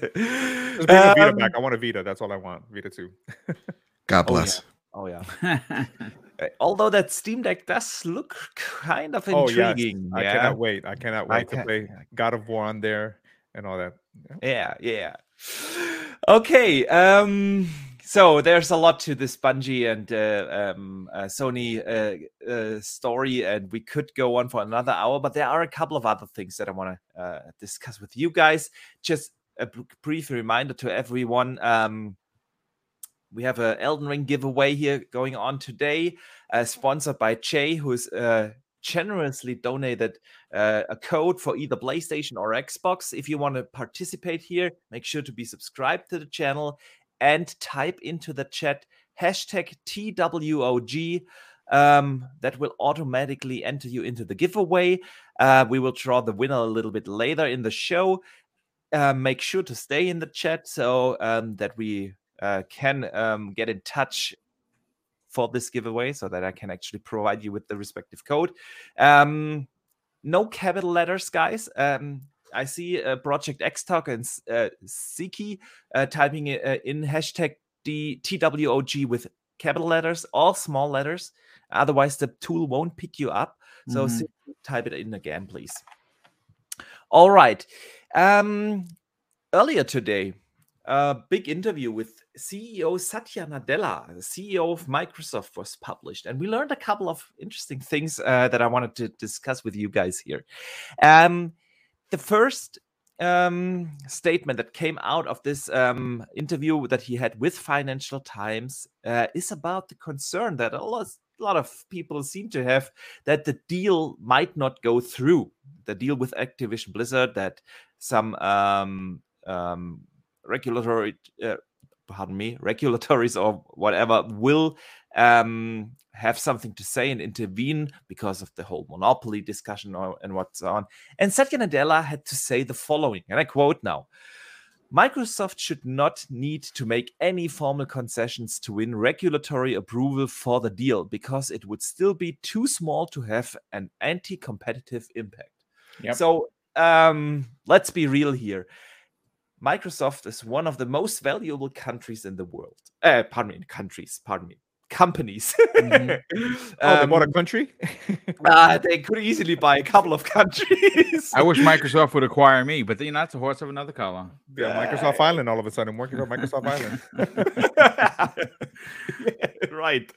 bring um, Vita um, back. I want a Vita. That's all I want. Vita 2. God bless. Oh, yeah. Oh, yeah. Uh, although that Steam Deck does look kind of intriguing. Oh, yes. I cannot wait. I cannot wait I to play God of War on there and all that. Yeah, yeah. Okay. Um so there's a lot to this Bungie and uh, um, uh, Sony uh, uh, story, and we could go on for another hour. But there are a couple of other things that I want to uh, discuss with you guys. Just a brief reminder to everyone: um, we have a Elden Ring giveaway here going on today, uh, sponsored by Jay, who's generously donated uh, a code for either PlayStation or Xbox. If you want to participate here, make sure to be subscribed to the channel and type into the chat hashtag TWOG. um, that will automatically enter you into the giveaway. Uh, we will draw the winner a little bit later in the show. Uh, make sure to stay in the chat so um, that we uh, can um, get in touch for this giveaway so that I can actually provide you with the respective code. Um, no capital letters, guys. Um, I see uh, Project X Talk and uh, Siki uh, typing uh, in hashtag D- TWOG with capital letters, all small letters. Otherwise, the tool won't pick you up. So mm-hmm. type it in again, please. All right. Um, earlier today, a big interview with CEO Satya Nadella, CEO of Microsoft, was published, and we learned a couple of interesting things uh, that I wanted to discuss with you guys here. Um, the first um, statement that came out of this um, interview that he had with Financial Times uh, is about the concern that a lot, a lot of people seem to have that the deal might not go through. The deal with Activision Blizzard, that some um, um, regulatory uh, pardon me, regulatories or whatever will um, have something to say and intervene because of the whole monopoly discussion or, and what's on. And Satya Nadella had to say the following, and I quote now. Microsoft should not need to make any formal concessions to win regulatory approval for the deal because it would still be too small to have an anti competitive impact. Yep. So um, let's be real here. Microsoft is one of the most valuable countries in the world. Uh, pardon me, countries, pardon me, companies. mm-hmm. oh, they bought a um, country? uh, they could easily buy a couple of countries. I wish Microsoft would acquire me, but you know, that's a horse of another color. Yeah, Microsoft Island all of a sudden. I'm Working on Microsoft Island. yeah, right.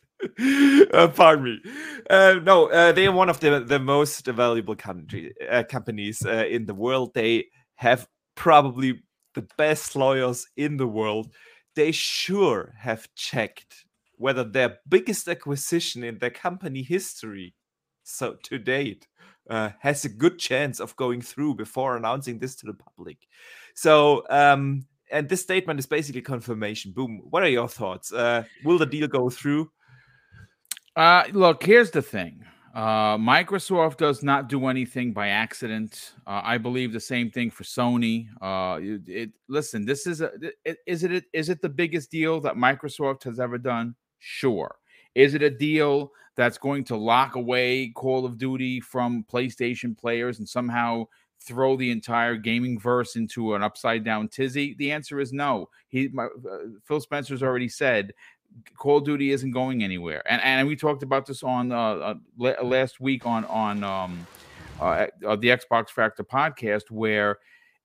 Uh, pardon me. Uh, no, uh, they are one of the, the most valuable country uh, companies uh, in the world. They have probably the best lawyers in the world, they sure have checked whether their biggest acquisition in their company history, so to date, uh, has a good chance of going through before announcing this to the public. So, um, and this statement is basically confirmation. Boom. What are your thoughts? Uh, will the deal go through? Uh, look, here's the thing. Uh, Microsoft does not do anything by accident. Uh, I believe the same thing for Sony. Uh, it, it, listen, this is a it, is it is it the biggest deal that Microsoft has ever done? Sure. Is it a deal that's going to lock away Call of Duty from PlayStation players and somehow throw the entire gaming verse into an upside down tizzy? The answer is no. He, my, uh, Phil Spencer's already said Call of Duty isn't going anywhere, and and we talked about this on uh, uh, last week on on um, uh, uh, the Xbox Factor podcast, where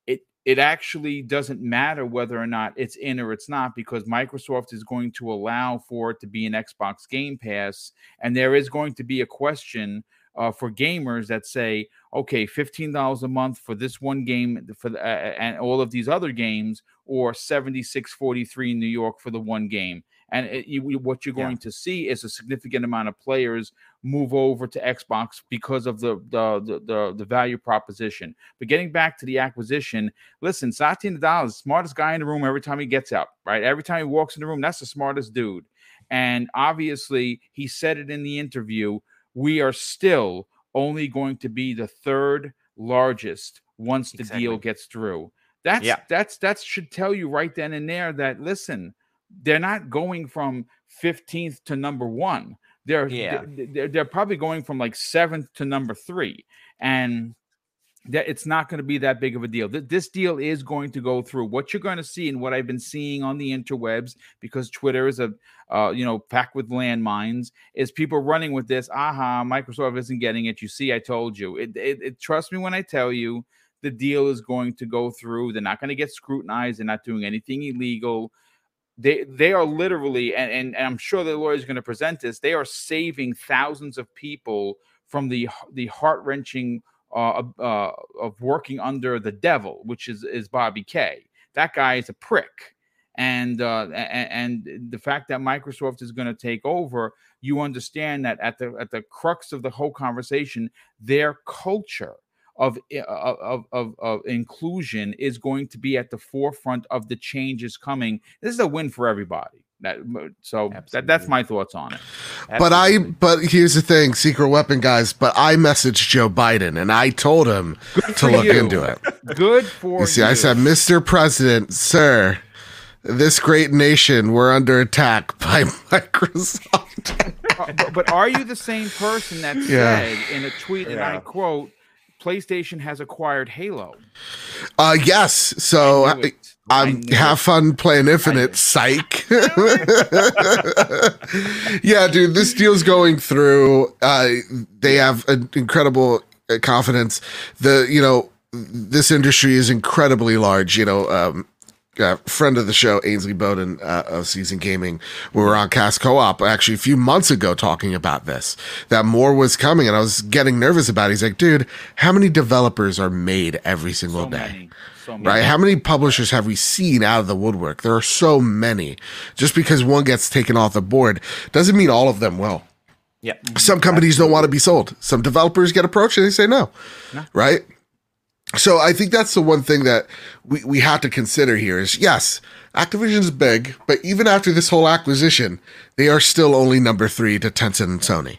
it it actually doesn't matter whether or not it's in or it's not because Microsoft is going to allow for it to be an Xbox Game Pass, and there is going to be a question uh, for gamers that say, okay, fifteen dollars a month for this one game for the, uh, and all of these other games, or seventy six forty three in New York for the one game. And it, you, what you're going yeah. to see is a significant amount of players move over to Xbox because of the, the the, the the value proposition. But getting back to the acquisition, listen, Satya Nadella is the smartest guy in the room every time he gets out, right? Every time he walks in the room, that's the smartest dude. And obviously, he said it in the interview. We are still only going to be the third largest once the exactly. deal gets through. That's yeah. that's that should tell you right then and there that listen, they're not going from 15th to number one. They're, yeah. they're, they're probably going from like seventh to number three. And that it's not going to be that big of a deal. This deal is going to go through. What you're going to see and what I've been seeing on the interwebs, because Twitter is a uh, you know packed with landmines, is people running with this. Aha, Microsoft isn't getting it. You see, I told you. It, it, it trust me when I tell you, the deal is going to go through. They're not going to get scrutinized. They're not doing anything illegal they they are literally and, and, and i'm sure the lawyer is going to present this they are saving thousands of people from the the heart-wrenching uh, uh, of working under the devil which is is bobby k. That guy is a prick. And uh, and, and the fact that microsoft is going to take over you understand that at the at the crux of the whole conversation their culture of, of, of, of inclusion is going to be at the forefront of the changes coming. This is a win for everybody. That so that, that's my thoughts on it. Absolutely. But I but here's the thing, secret weapon guys. But I messaged Joe Biden and I told him to look you. into it. Good for you. See, you. I said, Mr. President, sir, this great nation, we're under attack by Microsoft. uh, but, but, are you the same person that yeah. said in a tweet, and I quote, PlayStation has acquired Halo? Uh, yes. So I, I have fun playing Infinite. Psych. yeah, dude, this deal's going through. Uh, they have an incredible uh, confidence. The you know this industry is incredibly large. You know, um, uh, friend of the show, Ainsley Bowden uh, of Season Gaming, we were on Cast Co-op actually a few months ago talking about this, that more was coming. And I was getting nervous about it. He's like, dude, how many developers are made every single so day? So right? How many publishers have we seen out of the woodwork? There are so many. Just because one gets taken off the board doesn't mean all of them will. Yeah. Some companies don't want to be sold. Some developers get approached and they say no. no. Right? So I think that's the one thing that we, we have to consider here is yes, Activision's big, but even after this whole acquisition, they are still only number three to Tencent and Sony.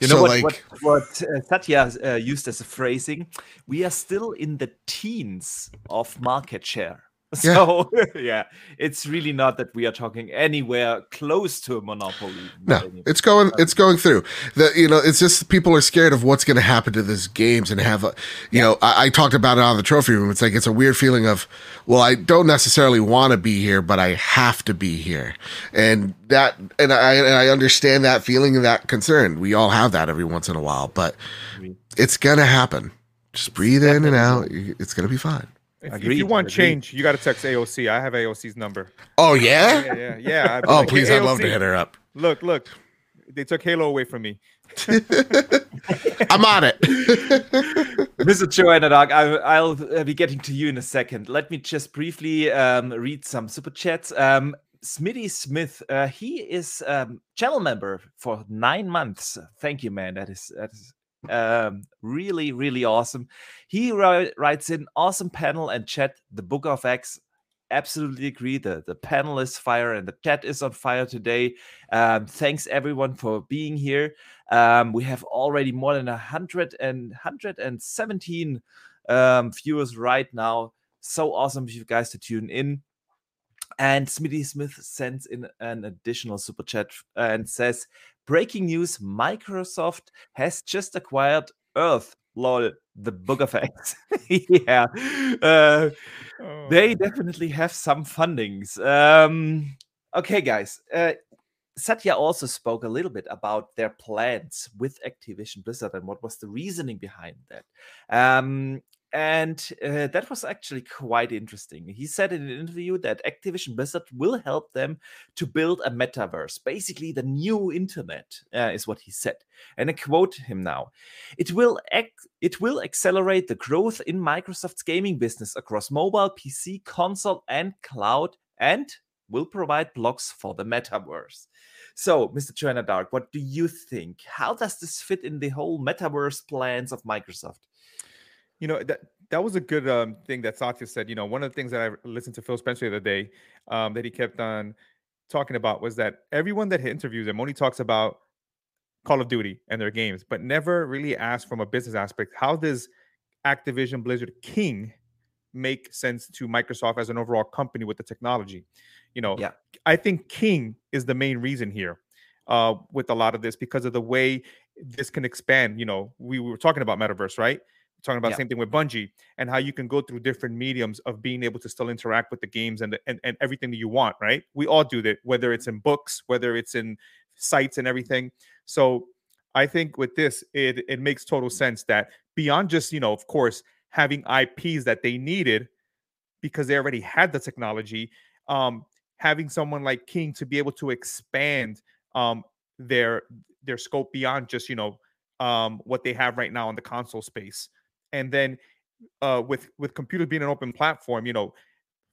You know so what, like, what, what uh, Satya uh, used as a phrasing? We are still in the teens of market share. So yeah. yeah. it's really not that we are talking anywhere close to a monopoly. No, it's going it's going through. The you know, it's just people are scared of what's going to happen to these games and have a you yeah. know, I, I, talked about it on the trophy room. It's like it's a weird feeling of, well, I don't necessarily want to be here, but I have to be here, and that and I and I understand that feeling and that concern. We all have that every once in a while, but it's gonna happen. Just breathe in and out. It's gonna be fine. If, if, you want change, you got to text AOC. I have AOC's number. Oh yeah, yeah, yeah. yeah. oh like, please, hey, I'd love to hit her up. Look, look, they took Halo away from me. I'm on it, Mr. Joanna Dog. I, will be getting to you in a second. Let me just briefly um, read some super chats. Um, Smitty Smith, uh, he is um, channel member for nine months. Thank you, man. That is that is um, really, really awesome. He writes in awesome panel and chat. The Book of X. Absolutely agree. The the panel is fire and the chat is on fire today. Um, thanks everyone for being here. Um, we have already more than a hundred and hundred and seventeen um, viewers right now. So awesome for you guys to tune in. And Smitty Smith sends in an additional super chat and says, Breaking news Microsoft has just acquired Earth. Lol, the Book of X. yeah. Uh, oh. They definitely have some fundings. Um, okay, guys. Uh, Satya also spoke a little bit about their plans with Activision Blizzard and what was the reasoning behind that. Um, and uh, that was actually quite interesting. He said in an interview that Activision Blizzard will help them to build a metaverse, basically the new internet, uh, is what he said. And I quote him now: "It will ac- it will accelerate the growth in Microsoft's gaming business across mobile, PC, console, and cloud, and will provide blocks for the metaverse." So, Mr. Joanna Dark, what do you think? How does this fit in the whole metaverse plans of Microsoft? You know that that was a good um, thing that Satya said. You know, one of the things that I listened to Phil Spencer the other day um, that he kept on talking about was that everyone that he interviews him only talks about Call of Duty and their games, but never really asks from a business aspect how does Activision Blizzard King make sense to Microsoft as an overall company with the technology. You know, yeah. I think King is the main reason here uh, with a lot of this because of the way this can expand. You know, we, we were talking about metaverse, right? Talking about yeah. same thing with Bungie and how you can go through different mediums of being able to still interact with the games and, the, and and everything that you want, right? We all do that, whether it's in books, whether it's in sites and everything. So I think with this, it it makes total sense that beyond just you know, of course, having IPs that they needed because they already had the technology, um, having someone like King to be able to expand um their their scope beyond just you know um, what they have right now in the console space and then uh, with with computers being an open platform, you know,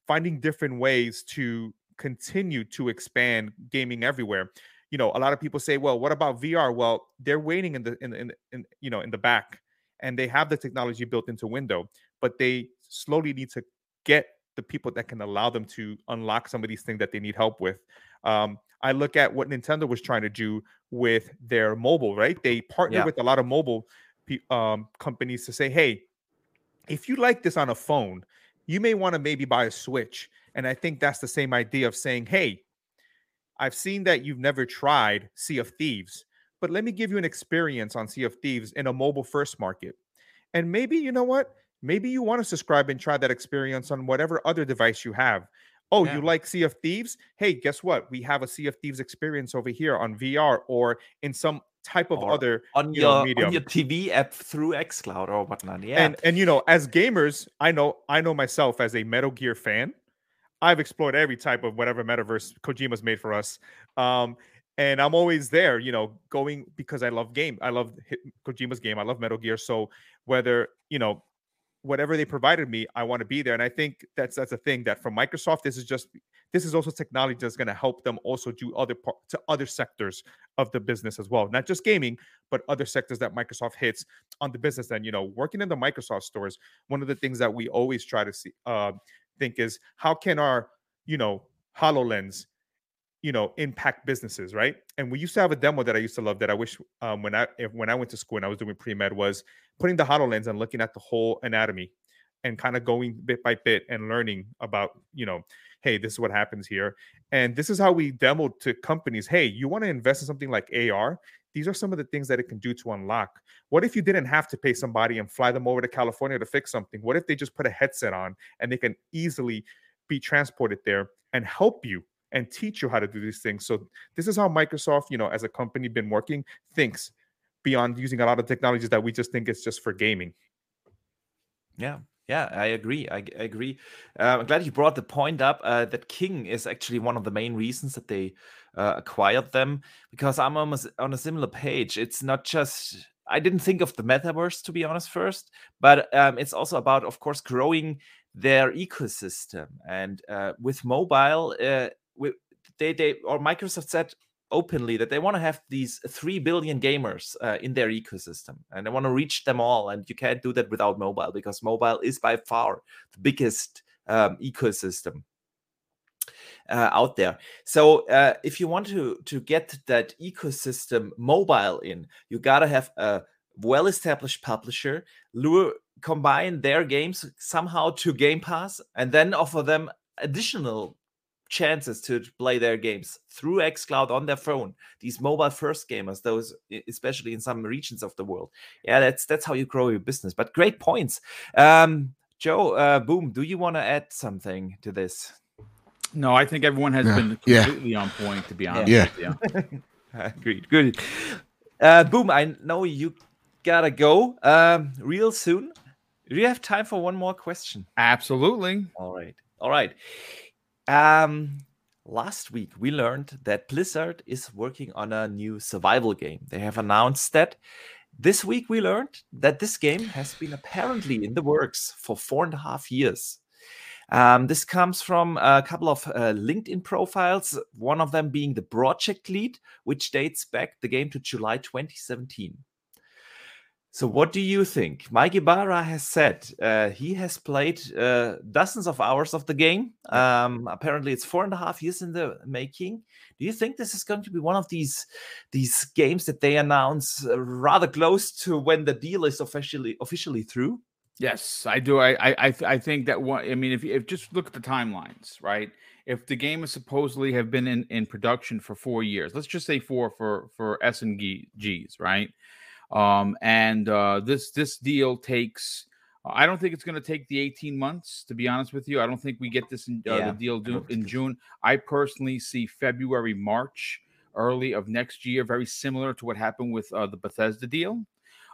finding different ways to continue to expand gaming everywhere. You know, a lot of people say, "Well, what about VR?" Well, they're waiting in the in in, in you know in the back, and they have the technology built into window, but they slowly need to get the people that can allow them to unlock some of these things that they need help with. Um, I look at what Nintendo was trying to do with their mobile, right? They partner yeah. with a lot of mobile um, companies to say, hey, if you like this on a phone, you may want to maybe buy a Switch. And I think that's the same idea of saying, hey, I've seen that you've never tried Sea of Thieves, but let me give you an experience on Sea of Thieves in a mobile first market. And maybe, you know what? Maybe you want to subscribe and try that experience on whatever other device you have. Oh, yeah. you like Sea of Thieves? Hey, guess what? We have a Sea of Thieves experience over here on VR or in some type of or other on you your know, on your TV app through xCloud or whatnot. Yeah, and and you know, as gamers, I know I know myself as a Metal Gear fan. I've explored every type of whatever metaverse Kojima's made for us. Um, and I'm always there, you know, going because I love game. I love Kojima's game. I love Metal Gear. So whether you know whatever they provided me, I want to be there. And I think that's that's a thing that from Microsoft, this is just this is also technology that's going to help them also do other part to other sectors of the business as well, not just gaming, but other sectors that Microsoft hits on the business. And you know, working in the Microsoft stores, one of the things that we always try to see uh, think is how can our you know Hololens you know impact businesses right? And we used to have a demo that i used to love that i wish um, when i if, when i went to school and i was doing pre-med was putting the hololens and looking at the whole anatomy and kind of going bit by bit and learning about you know hey this is what happens here. And this is how we demoed to companies hey you want to invest in something like ar these are some of the things that it can do to unlock. What if you didn't have to pay somebody and fly them over to california to fix something? What if they just put a headset on and they can easily be transported there and help you and teach you how to do these things. So this is how Microsoft, you know, as a company been working, thinks beyond using a lot of technologies that we just think it's just for gaming. Yeah. Yeah, I agree. I, I agree. Uh, I'm glad you brought the point up uh, that King is actually one of the main reasons that they uh, acquired them because I'm almost on a similar page. It's not just I didn't think of the metaverse to be honest first, but um, it's also about, of course, growing their ecosystem and uh, with mobile. They they or Microsoft said openly that they want to have these 3 billion gamers uh, in their ecosystem and they want to reach them all and you can't do that without mobile because mobile is by far the biggest um, ecosystem uh, out there. So uh, if you want to to get that ecosystem mobile in you got to have a well established publisher lure combine their games somehow to game pass and then offer them additional chances to play their games through xCloud on their phone. These mobile first gamers, those especially in some regions of the world. Yeah, that's that's how you grow your business. But great points. Um, Joe, uh, boom, do you want to add something to this? No, I think everyone has yeah. been completely yeah. on point, to be honest. Yeah. Agreed. Good. Uh, boom, I know you gotta go um, real soon. Do you have time for one more question? Absolutely. All right. All right. Um, last week we learned that Blizzard is working on a new survival game. They have announced that. This week we learned that this game has been apparently in the works for four and a half years. Um, this comes from a couple of uh, LinkedIn profiles, one of them being the project lead, which dates back the game to July 2017. So, what do you think? Mike Ybarra has said uh, he has played uh, dozens of hours of the game. Um, apparently, it's four and a half years in the making. Do you think this is going to be one of these these games that they announce uh, rather close to when the deal is officially officially through? Yes, I do. I I I think that one. I mean, if if just look at the timelines, right? If the game is supposedly have been in in production for four years, let's just say four for for S and G's, right? Um, and uh, this this deal takes. I don't think it's going to take the 18 months. To be honest with you, I don't think we get this in, uh, yeah, the deal do, in June. I personally see February, March, early of next year, very similar to what happened with uh, the Bethesda deal.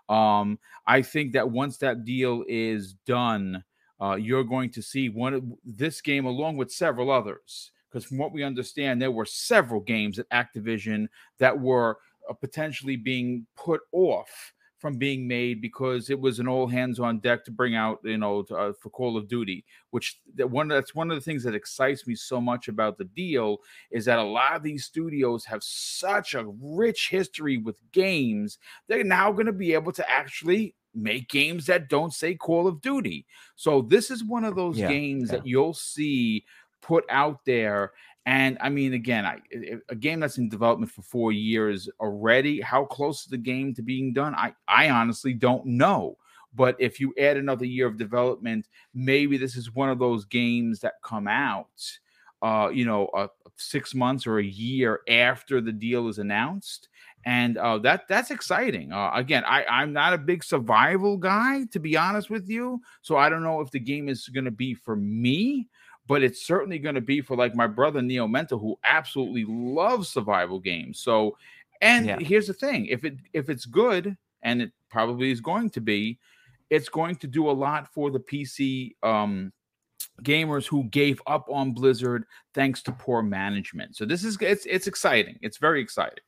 Um, I think that once that deal is done, uh, you're going to see one this game along with several others. Because from what we understand, there were several games at Activision that were potentially being put off from being made because it was an all hands on deck to bring out, you know, to, uh, for Call of Duty. Which that one that's one of the things that excites me so much about the deal is that a lot of these studios have such a rich history with games. They're now going to be able to actually make games that don't say Call of Duty. So this is one of those yeah, games yeah. that you'll see put out there. And I mean, again, I, a game that's in development for four years already. How close is the game to being done? I I honestly don't know. But if you add another year of development, maybe this is one of those games that come out, uh, you know, uh, six months or a year after the deal is announced, and uh, that that's exciting. Uh, again, I I'm not a big survival guy to be honest with you, so I don't know if the game is going to be for me, but it's certainly going to be for like my brother Neo Mental, who absolutely loves survival games. So, and yeah. here's the thing: if it if it's good, and it probably is going to be, it's going to do a lot for the PC um, gamers who gave up on Blizzard thanks to poor management. So this is it's it's exciting. It's very exciting.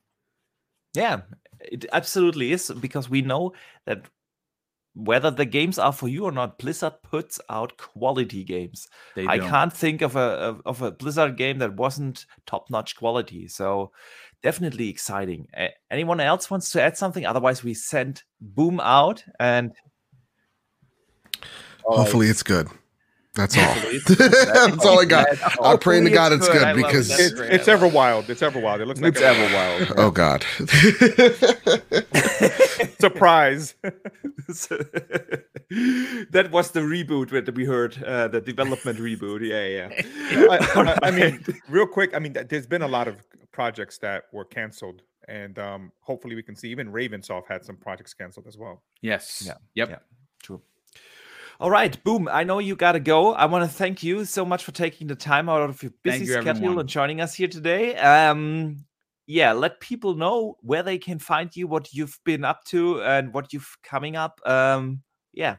Yeah, it absolutely is because we know that whether the games are for you or not, Blizzard puts out quality games. I can't think of a of a Blizzard game that wasn't top notch quality. So definitely exciting. anyone else wants to add something? Otherwise, we send Boom out and Hopefully, it's good. That's all. That's all I got. I'm praying to God it's good because it. it's, it's Everwild. It's ever wild. It looks like it's ever wild. Oh God! Surprise! that was the reboot that we heard. Uh, the development reboot. Yeah, yeah. I, I, I, mean, real quick. I mean, there's been a lot of projects that were canceled, and um, hopefully, we can see even Ravensoft had some projects canceled as well. Yes. Yeah. Yep. Yeah. True. All right, boom. I know you got to go. I want to thank you so much for taking the time out of your busy you, schedule everyone. and joining us here today. Um, yeah, let people know where they can find you, what you've been up to, and what you've coming up. Um, yeah,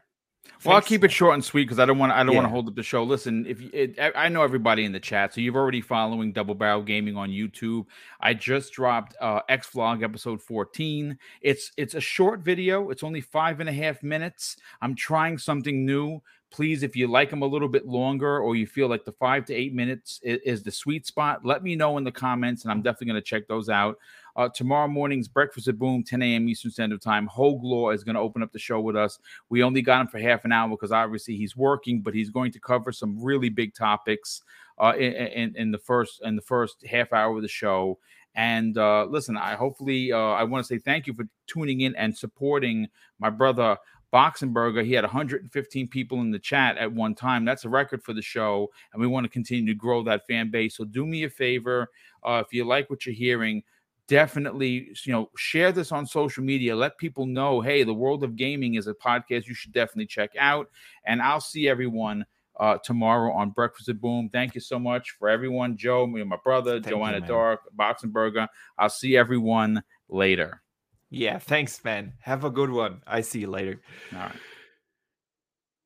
well, I'll keep it short and sweet because I don't want I don't yeah. want to hold up the show. Listen, if you, it, I know everybody in the chat, so you've already following Double Barrel Gaming on YouTube. I just dropped uh, X Vlog episode 14. It's it's a short video. It's only five and a half minutes. I'm trying something new. Please, if you like them a little bit longer or you feel like the five to eight minutes is, is the sweet spot, let me know in the comments, and I'm definitely going to check those out. Uh, tomorrow morning's Breakfast at Boom, 10 a.m. Eastern Standard Time. Hogue Law is going to open up the show with us. We only got him for half an hour because obviously he's working, but he's going to cover some really big topics uh, in, in, in the first in the first half hour of the show. And uh, listen, I hopefully uh, I want to say thank you for tuning in and supporting my brother Boxenberger. He had 115 people in the chat at one time. That's a record for the show, and we want to continue to grow that fan base. So do me a favor, uh, if you like what you're hearing, definitely you know share this on social media. Let people know hey the world of gaming is a podcast. You should definitely check out. And i'll see everyone uh, tomorrow on breakfast at boom. Thank you so much for everyone. Joe me and my brother thank joanna you, dark boxenberger i'll see everyone later. Yeah thanks man. Have a good one. I see you later. All right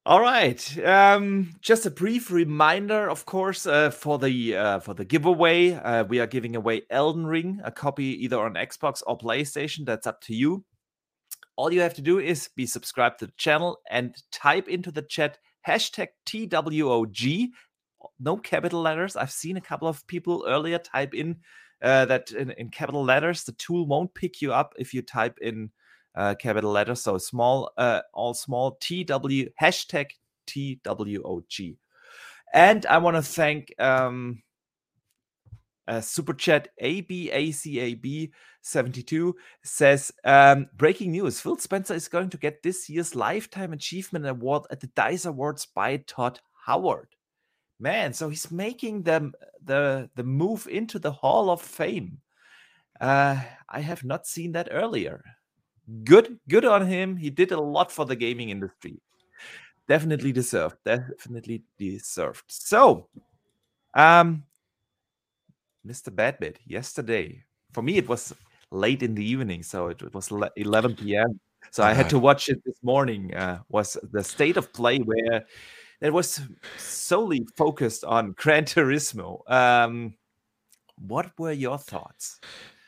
all right. Um, just a brief reminder, of course, uh, for the uh, for the giveaway. Uh, we are giving away Elden Ring, a copy either on Xbox or PlayStation. That's up to you. All you have to do is be subscribed to the channel and type into the chat hashtag TWOG. No capital letters. I've seen a couple of people earlier type in uh, that in, in capital letters. The tool won't pick you up if you type in uh, capital letters. So small, uh, all small, TW, hashtag TWOG. And I want to thank um, uh, super chat ABACAB72 says um, breaking news Phil Spencer is going to get this year's Lifetime Achievement Award at the DICE Awards by Todd Howard. Man, so he's making the, the, the move into the Hall of Fame. Uh, I have not seen that earlier good good on him. He did a lot for the gaming industry. Definitely deserved definitely deserved. So um mr badbit yesterday for me it was late in the evening so it, it was 11 p.m so i had to watch it this morning uh, was the state of play where it was solely focused on gran turismo. Um what were your thoughts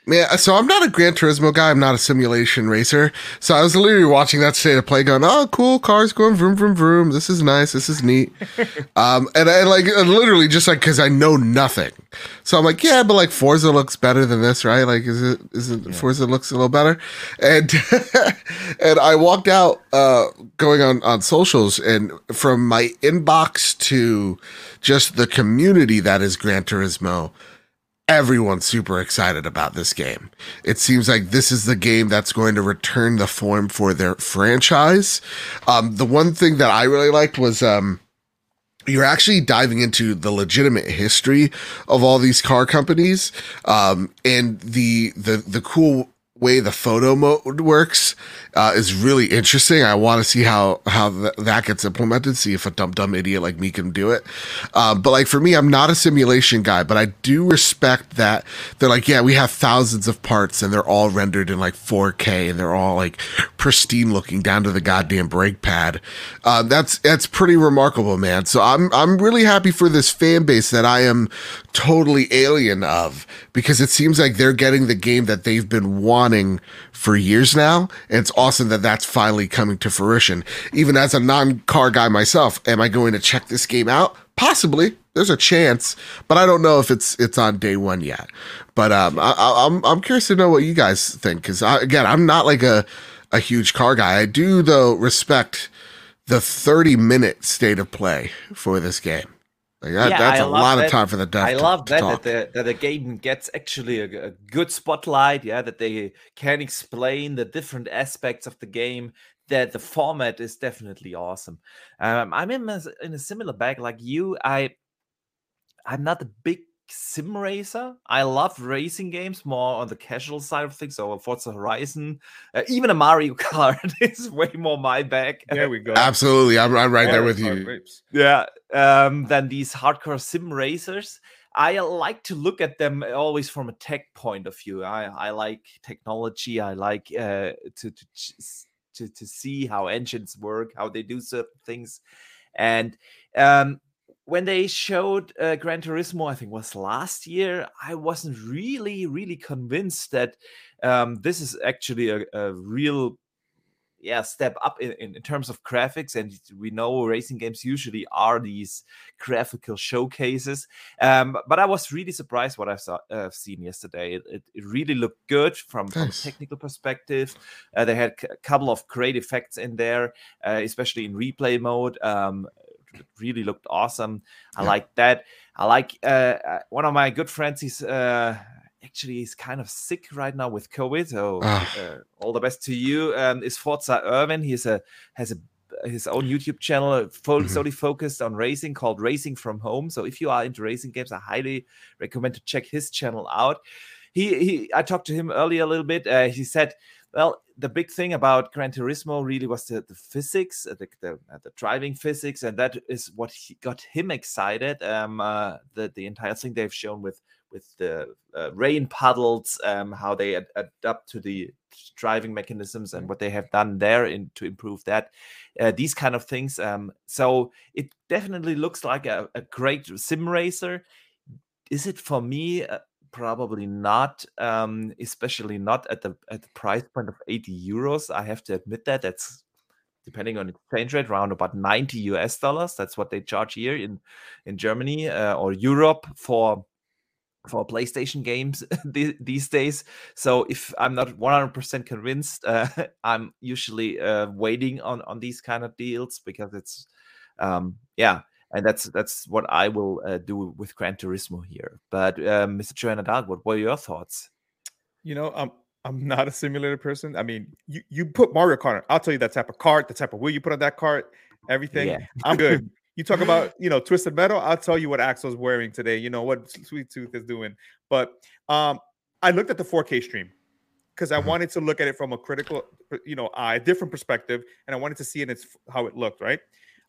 Yeah, so I'm not a Gran Turismo guy. I'm not a simulation racer. So I was literally watching that state of play, going, "Oh, cool, cars going vroom vroom vroom. This is nice. This is neat." um, and I like literally just like because I know nothing, so I'm like, "Yeah, but like Forza looks better than this, right? Like, is it is it yeah. Forza looks a little better?" And and I walked out, uh, going on on socials, and from my inbox to just the community that is Gran Turismo everyone's super excited about this game. It seems like this is the game that's going to return the form for their franchise. Um, the one thing that I really liked was um, you're actually diving into the legitimate history of all these car companies um, and the the the cool way the photo mode works uh, is really interesting. I want to see how how th- that gets implemented. See if a dumb dumb idiot like me can do it. Um, but like for me, I'm not a simulation guy, but I do respect that they're like, yeah, we have thousands of parts and they're all rendered in like 4K and they're all like pristine looking down to the goddamn brake pad. Uh, that's that's pretty remarkable, man. So I'm I'm really happy for this fan base that I am totally alien of because it seems like they're getting the game that they've been wanting for years now. And it's awesome that that's finally coming to fruition. Even as a non car guy myself, am I going to check this game out? Possibly. There's a chance, but I don't know if it's it's on day one yet. But um, I, I'm, I'm curious to know what you guys think because again, I'm not like a a huge car guy. I do though respect the 30 minute state of play for this game. Like that, yeah, that's I a lot that. of time for the deaf. I to, love that that the, that the game gets actually a, a, good spotlight. Yeah, that they can explain the different aspects of the game. That the format is definitely awesome. Um, I'm in a, in a similar bag like you. I I'm not a big sim racer. I love racing games more on the casual side of things. So Forza Horizon, uh, even a Mario Kart is way more my bag. There we go. Absolutely, I'm, I'm right there with you. Yeah, um, than these hardcore sim racers. I like to look at them always from a tech point of view. I, I like technology. I like uh, to, to to to see how engines work, how they do certain things, and um, when they showed uh, Gran Turismo, I think was last year, I wasn't really, really convinced that um, this is actually a, a, real, yeah, step up in, in, terms of graphics. And we know racing games usually are these graphical showcases. Um, but I was really surprised what I saw uh, seen yesterday. It, it, really looked good from, from a technical perspective. Uh, they had a couple of great effects in there, uh, especially in replay mode. Um, really looked awesome. I yeah. like that. I like uh, uh, one of my good friends. He's uh, actually he's kind of sick right now with COVID. So ah. uh, all the best to you. Um, is Forza Irvin? He's a has a his own YouTube channel uh, fully mm-hmm. solely focused on racing called Racing from Home. So if you are into racing games, I highly recommend to check his channel out. He, he I talked to him earlier a little bit. Uh, he said well, the big thing about Gran Turismo really was the, the physics, uh, the, the, uh, the driving physics, and that is what he, got him excited. Um, uh, the the entire thing they've shown with with the uh, rain puddles, um, how they ad- adapt to the driving mechanisms, and what they have done there in to improve that. Uh, these kind of things. Um, so it definitely looks like a, a great sim racer. Is it for me? Uh, probably not um, especially not at the at the price point of 80 euros i have to admit that that's depending on exchange rate around about 90 us dollars that's what they charge here in in germany uh, or europe for for playstation games these days so if i'm not 100% convinced uh, i'm usually uh, waiting on on these kind of deals because it's um yeah and that's that's what I will uh, do with Gran Turismo here. But um, Mr. Joanna Dark, what were your thoughts? You know, I'm I'm not a simulator person. I mean, you you put Mario Kart. I'll tell you that type of cart, the type of wheel you put on that cart, everything. Yeah. I'm good. you talk about you know twisted metal. I'll tell you what Axel's wearing today. You know what Sweet Tooth is doing. But um, I looked at the 4K stream because I mm-hmm. wanted to look at it from a critical, you know, eye, different perspective, and I wanted to see it its how it looked. Right.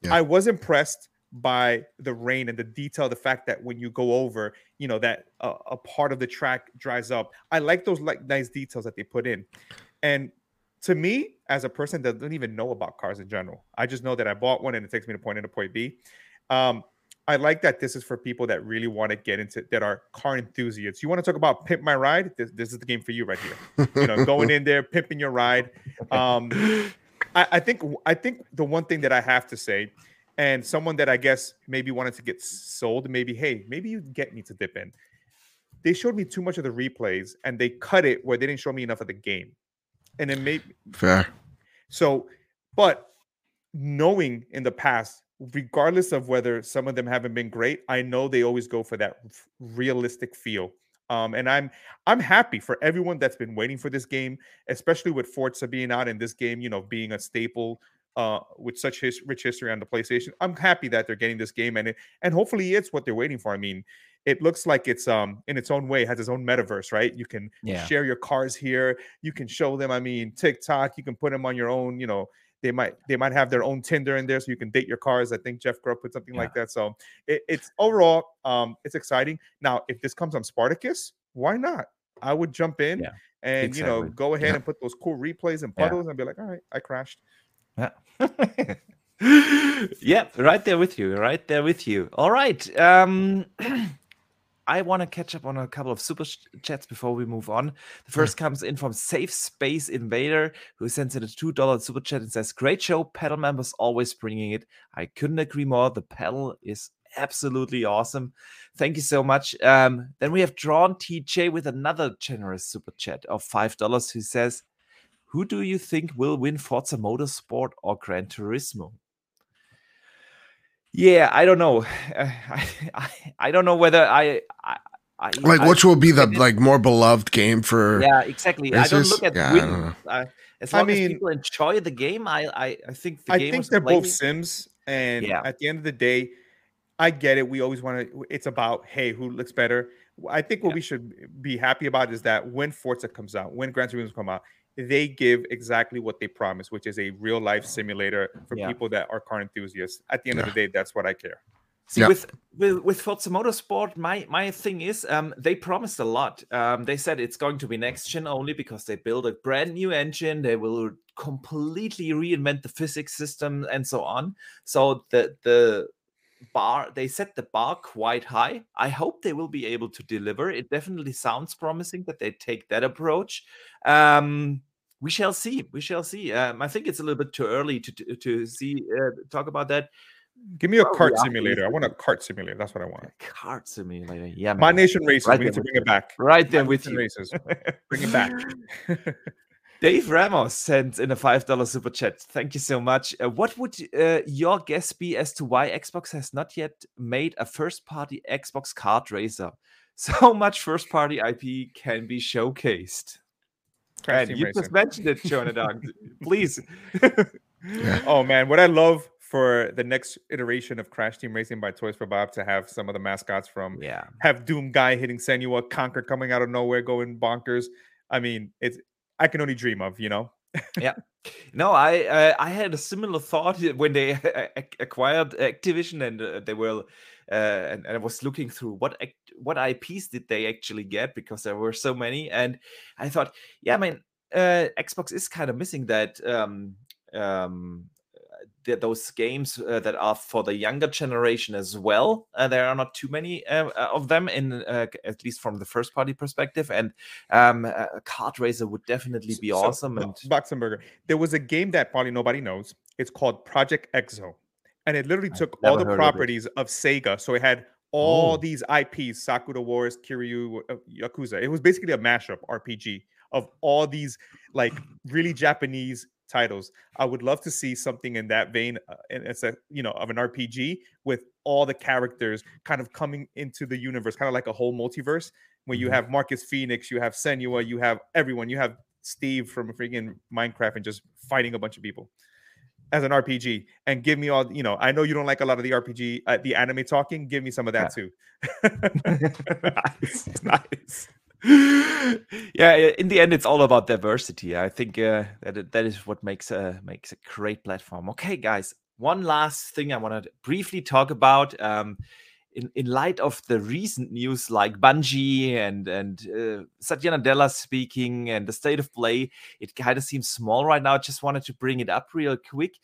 Yeah. I was impressed by the rain and the detail the fact that when you go over you know that uh, a part of the track dries up i like those like nice details that they put in and to me as a person that doesn't even know about cars in general i just know that i bought one and it takes me to point a to point b um, I like that this is for people that really want to get into that are car enthusiasts. You want to talk about pimp my ride? This, this is the game for you right here. you know, going in there, pimping your ride. Um, I, I think I think the one thing that I have to say, and someone that I guess maybe wanted to get sold, maybe hey, maybe you get me to dip in. They showed me too much of the replays, and they cut it where they didn't show me enough of the game, and it maybe fair. So, but knowing in the past regardless of whether some of them haven't been great, I know they always go for that realistic feel. Um, and I'm I'm happy for everyone that's been waiting for this game, especially with Forza being out in this game, you know, being a staple uh, with such his, rich history on the PlayStation. I'm happy that they're getting this game, and it, and hopefully it's what they're waiting for. I mean, it looks like it's um in its own way has its own metaverse, right? You can yeah. share your cars here, you can show them. I mean, TikTok, you can put them on your own, you know, they might they might have their own Tinder in there, so you can date your cars. I think Jeff Grubb put something yeah. like that. So it, it's overall um, it's exciting. Now, if this comes on Spartacus, why not? I would jump in yeah, and exactly. you know go ahead and put those cool replays and puddles and be like, all right, I crashed. Yeah. yeah, right there with you, right there with you. All right. Um I want to catch up on a couple of super chats before we move on. The first comes in from Safe Space Invader, who sends in a $2 super chat and says, Great show. Pedal members always bringing it. I couldn't agree more. The pedal is absolutely awesome. Thank you so much. Um, then we have Drawn TJ with another generous super chat of $5 who says, Who do you think will win Forza Motorsport or Gran Turismo? Yeah, I don't know. Uh, I, I, I don't know whether I, I I, like I, which will be the like more beloved game for yeah exactly races? i don't look at yeah, win, uh, as long I mean, as people enjoy the game i i, I think the i think they're both sims and yeah. at the end of the day i get it we always want to it's about hey who looks better i think what yeah. we should be happy about is that when forza comes out when gran turismo come out they give exactly what they promise, which is a real life simulator for yeah. people that are car enthusiasts. At the end yeah. of the day, that's what I care. See, yeah. with, with with Forza Motorsport, my my thing is, um, they promised a lot. Um, they said it's going to be next gen only because they build a brand new engine. They will completely reinvent the physics system and so on. So the the bar they set the bar quite high. I hope they will be able to deliver. It definitely sounds promising that they take that approach. Um, we shall see. We shall see. Um, I think it's a little bit too early to to, to see uh, talk about that. Give me a kart simulator. I want a cart simulator. That's what I want. Kart simulator. Yeah. My Nation Races. Right we need to bring it back. Right there with you. Races. bring it back. Dave Ramos sent in a $5 super chat. Thank you so much. Uh, what would uh, your guess be as to why Xbox has not yet made a first party Xbox kart racer? So much first party IP can be showcased. and you racing. just mentioned it, Jonathan. Please. yeah. Oh, man. What I love for the next iteration of Crash Team Racing by Toys for Bob to have some of the mascots from yeah have Doom Guy hitting Senua, Conker coming out of nowhere going bonkers. I mean, it's I can only dream of, you know. yeah. No, I uh, I had a similar thought when they acquired Activision and uh, they were uh, and, and, I was looking through what what IPs did they actually get because there were so many and I thought, yeah, I mean, uh, Xbox is kind of missing that um, um, the, those games uh, that are for the younger generation as well. Uh, there are not too many uh, uh of them, in uh, at least from the first party perspective. And um, a kart racer would definitely be so, awesome. And Boxenberger, there was a game that probably nobody knows. It's called Project X Zone, and it literally took all the properties of, of, Sega. So it had all oh. these IPs: Sakura Wars, Kiryu, Yakuza. It was basically a mashup RPG of all these like really Japanese titles. I would love to see something in that vein, uh, and it's a you know of an RPG with all the characters kind of coming into the universe, kind of like a whole multiverse. Where you mm-hmm. have Marcus Phoenix, you have Senua, you have everyone, you have Steve from freaking Minecraft, and just fighting a bunch of people as an RPG. And give me all you know. I know you don't like a lot of the RPG, uh, the anime talking. Give me some of that yeah. too. nice, nice. yeah, in the end, it's all about diversity. I think uh, that that is what makes a makes a great platform. Okay, guys, one last thing I want to briefly talk about. Um, in, in light of the recent news like Bungie and and uh, Satya Nadella speaking and the state of play, it kind of seems small right now. I just wanted to bring it up real quick.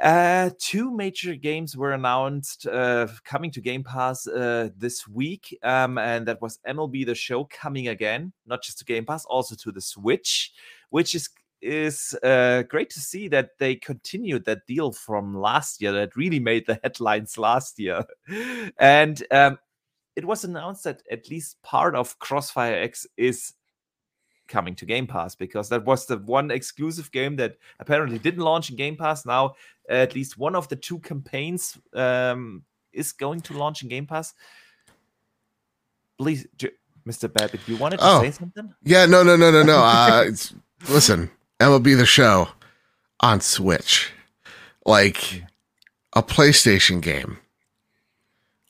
Uh, two major games were announced uh, coming to Game Pass uh, this week, um, and that was MLB The Show coming again, not just to Game Pass, also to the Switch, which is is uh, great to see that they continued that deal from last year that really made the headlines last year, and um, it was announced that at least part of Crossfire X is coming to Game Pass because that was the one exclusive game that apparently didn't launch in Game Pass. Now, at least one of the two campaigns um, is going to launch in Game Pass. Please, Mr. Badbit, you wanted to oh, say something? Yeah, no, no, no, no, no. Uh, listen, MLB the Show on Switch, like a PlayStation game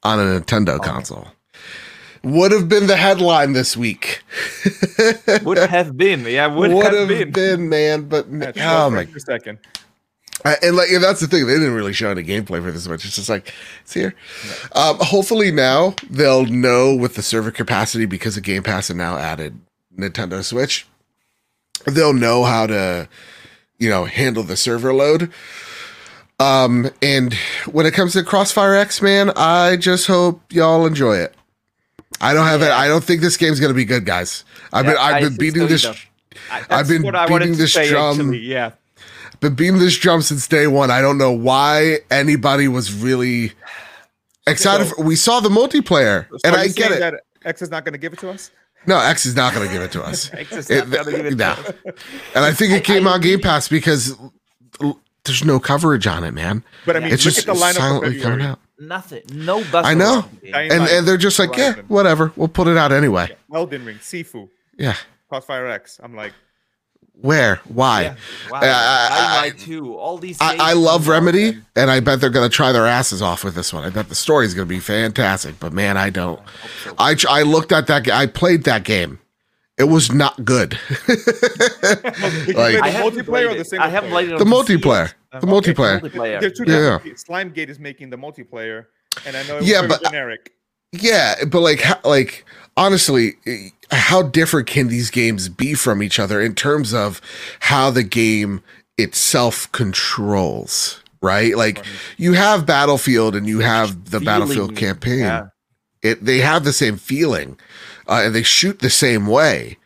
on a Nintendo oh. console would have been the headline this week. would have been, yeah, would, would have, have been. been. man. But oh my second. Uh, and like and that's the thing, they didn't really show any gameplay for this much. It's just like it's here. Um, hopefully now they'll know with the server capacity because of Game Pass and now added Nintendo Switch. They'll know how to, you know, handle the server load. Um, and when it comes to Crossfire X, man, I just hope y'all enjoy it. I don't have yeah. it. I don't think this game's going to be good, guys. I've yeah, been I've been beating this. I, I've been beating this drum. Actually, yeah, been beating this drum since day one. I don't know why anybody was really excited. So, for, we saw the multiplayer, so and I get it. X is not going to give it to us. No, X is not going to give it to us. X is not going to give it no. to us. And I think it came I, on Game Pass because there's no coverage on it, man. But I mean, it's just silently coming out nothing. No buzz. I know, and and they're just like, yeah, whatever. We'll put it out anyway. Yeah. Elden Ring, Sifu, yeah, Crossfire X. I'm like, where? Why? Yeah. Wow. Uh, I, I, I, too. All these. I, I love Remedy, and I bet they're going to try their asses off with this one. I bet the story is going to be fantastic. But man, I don't. I I looked at that. I played that game. It was not good. like, I multiplayer or the single I haven't played it. The multiplayer. The multiplayer. multiplayer. two yeah. Smilegate is making the multiplayer, and I know it yeah, but, generic. Yeah, but like, like honestly, how different can these games be from each other in terms of how the game itself controls? Right, like you have Battlefield and you have the feeling, Battlefield campaign. Yeah. It they have the same feeling uh, and they shoot the same way.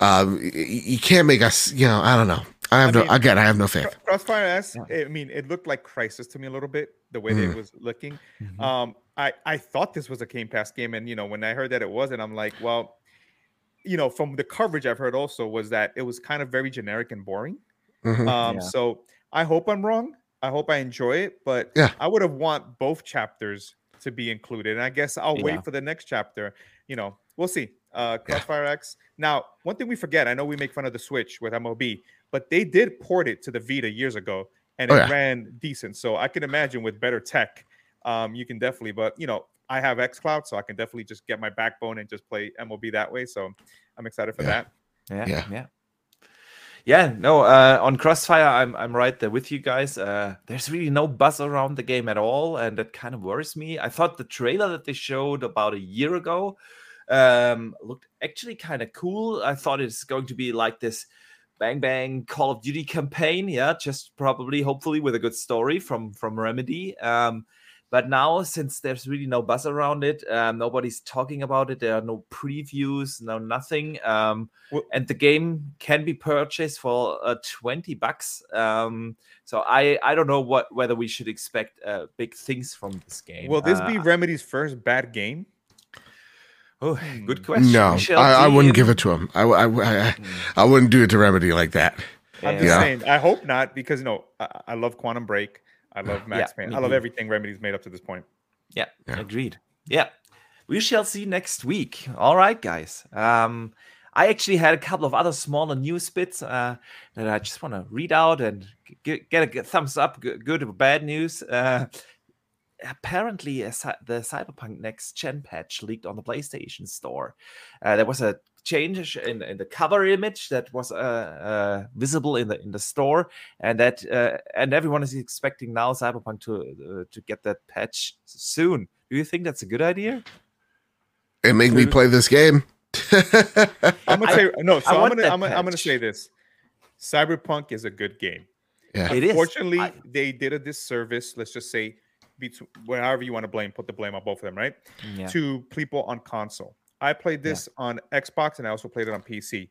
Um, you can't make us, you know, I don't know. I have I no, mean, again, I have no faith. Crossfire X, I mean, it looked like Crysis to me a little bit, the way mm. it was looking. Mm-hmm. Um, I, I thought this was a Game Pass game. And, you know, when I heard that it wasn't, I'm like, well, you know, from the coverage I've heard also was that it was kind of very generic and boring. Mm-hmm. Um, yeah. So I hope I'm wrong. I hope I enjoy it, but yeah. I would have want both chapters to be included. And I guess I'll yeah. wait for the next chapter. You know, we'll see. Uh, Crossfire yeah. X. Now, one thing we forget, I know we make fun of the Switch with MLB, but they did port it to the Vita years ago, and oh, it yeah. ran decent. So I can imagine with better tech, um, you can definitely. But you know, I have XCloud, so I can definitely just get my backbone and just play MLB that way. So I'm excited for yeah. that. Yeah, yeah, yeah. Yeah, no, uh, on Crossfire, I'm I'm right there with you guys. Uh, there's really no buzz around the game at all, and that kind of worries me. I thought the trailer that they showed about a year ago um, looked actually kind of cool. I thought it's going to be like this bang bang Call of Duty campaign, yeah, just probably hopefully with a good story from from Remedy. Um, but now, since there's really no buzz around it, um, nobody's talking about it. There are no previews, no nothing. Um, well, and the game can be purchased for uh, twenty bucks. Um, so I I don't know what whether we should expect uh, big things from this game. Will this uh, be Remedy's first bad game? Oh, good question. No, I, I, wouldn't give it to him. I, I, I, hmm. I, wouldn't do it to Remedy like that. I'm just yeah. saying. I hope not because you know I, I love Quantum Break. I love Max yeah, Payne. I love everything Remedy's made up to this point. Yeah, yeah, agreed. Yeah, we shall see next week. All right, guys. Um, I actually had a couple of other smaller news bits uh, that I just want to read out and get, get a thumbs up, good or bad news. Uh, apparently a, the Cyberpunk Next Gen patch leaked on the PlayStation Store. Uh, there was a change in, in the cover image that was uh, uh, visible in the in the store, and that uh, and everyone is expecting now Cyberpunk to uh, to get that patch soon. Do you think that's a good idea? It made me play this game. I'm gonna say no. So I am gonna I'm, I'm gonna say this. Cyberpunk is a good game. Yeah. It Unfortunately, I, they did a disservice. Let's just say, between whatever you want to blame, put the blame on both of them, right? Yeah. To people on console. I played this yeah. on Xbox and I also played it on PC.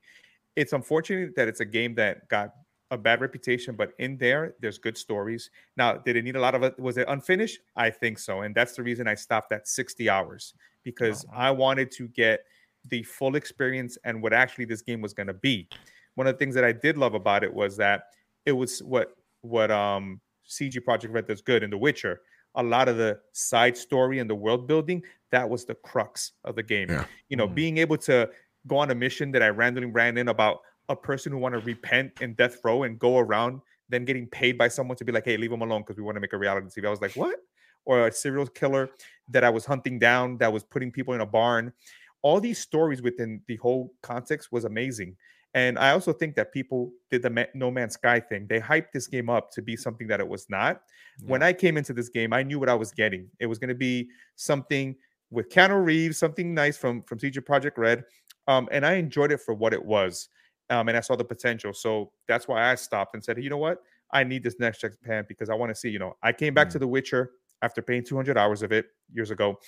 It's unfortunate that it's a game that got a bad reputation, but in there, there's good stories. Now, did it need a lot of it? Was it unfinished? I think so. And that's the reason I stopped at 60 hours because oh. I wanted to get the full experience and what actually this game was going to be. One of the things that I did love about it was that it was what what um CD Projekt Red does good in The Witcher. A lot of the side story and the world building that was the crux of the game. Yeah. You know, mm being able to go on a mission that I randomly ran in about a person who want to repent in death row and go around then getting paid by someone to be like, hey, leave them alone because we want to make a reality TV. I was like, what? Or a serial killer that I was hunting down that was putting people in a barn. All these stories within the whole context was amazing. And I also think that people did the No Man's Sky thing. They hyped this game up to be something that it was not. Yeah. When I came into this game, I knew what I was getting. It was going to be something with Keanu Reeves, something nice from from CD Projekt Red, um, and I enjoyed it for what it was um, and I saw the potential. So that's why I stopped and said, you know what, I need this next Japan because I want to see. You know, I came back mm. to The Witcher after paying 200 hours of it years ago,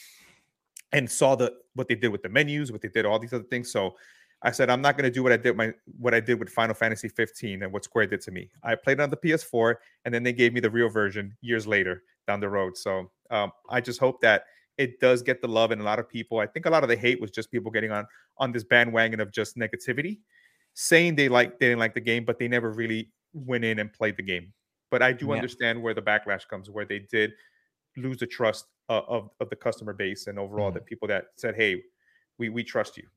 and saw the what they did with the menus, what they did, all these other things. So I said, I'm not going to do what I did my what I did with Final Fantasy 15 and what Square did to me. I played on the PS4, and then they gave me the real version years later down the road. So um, I just hope that it does get the love and a lot of people. I think a lot of the hate was just people getting on on this bandwagon of just negativity saying they like they didn't like the game, but they never really went in and played the game. But I do yeah. understand where the backlash comes, where they did lose the trust uh, of of the customer base and overall mm-hmm. the people that said, "Hey, we we trust you."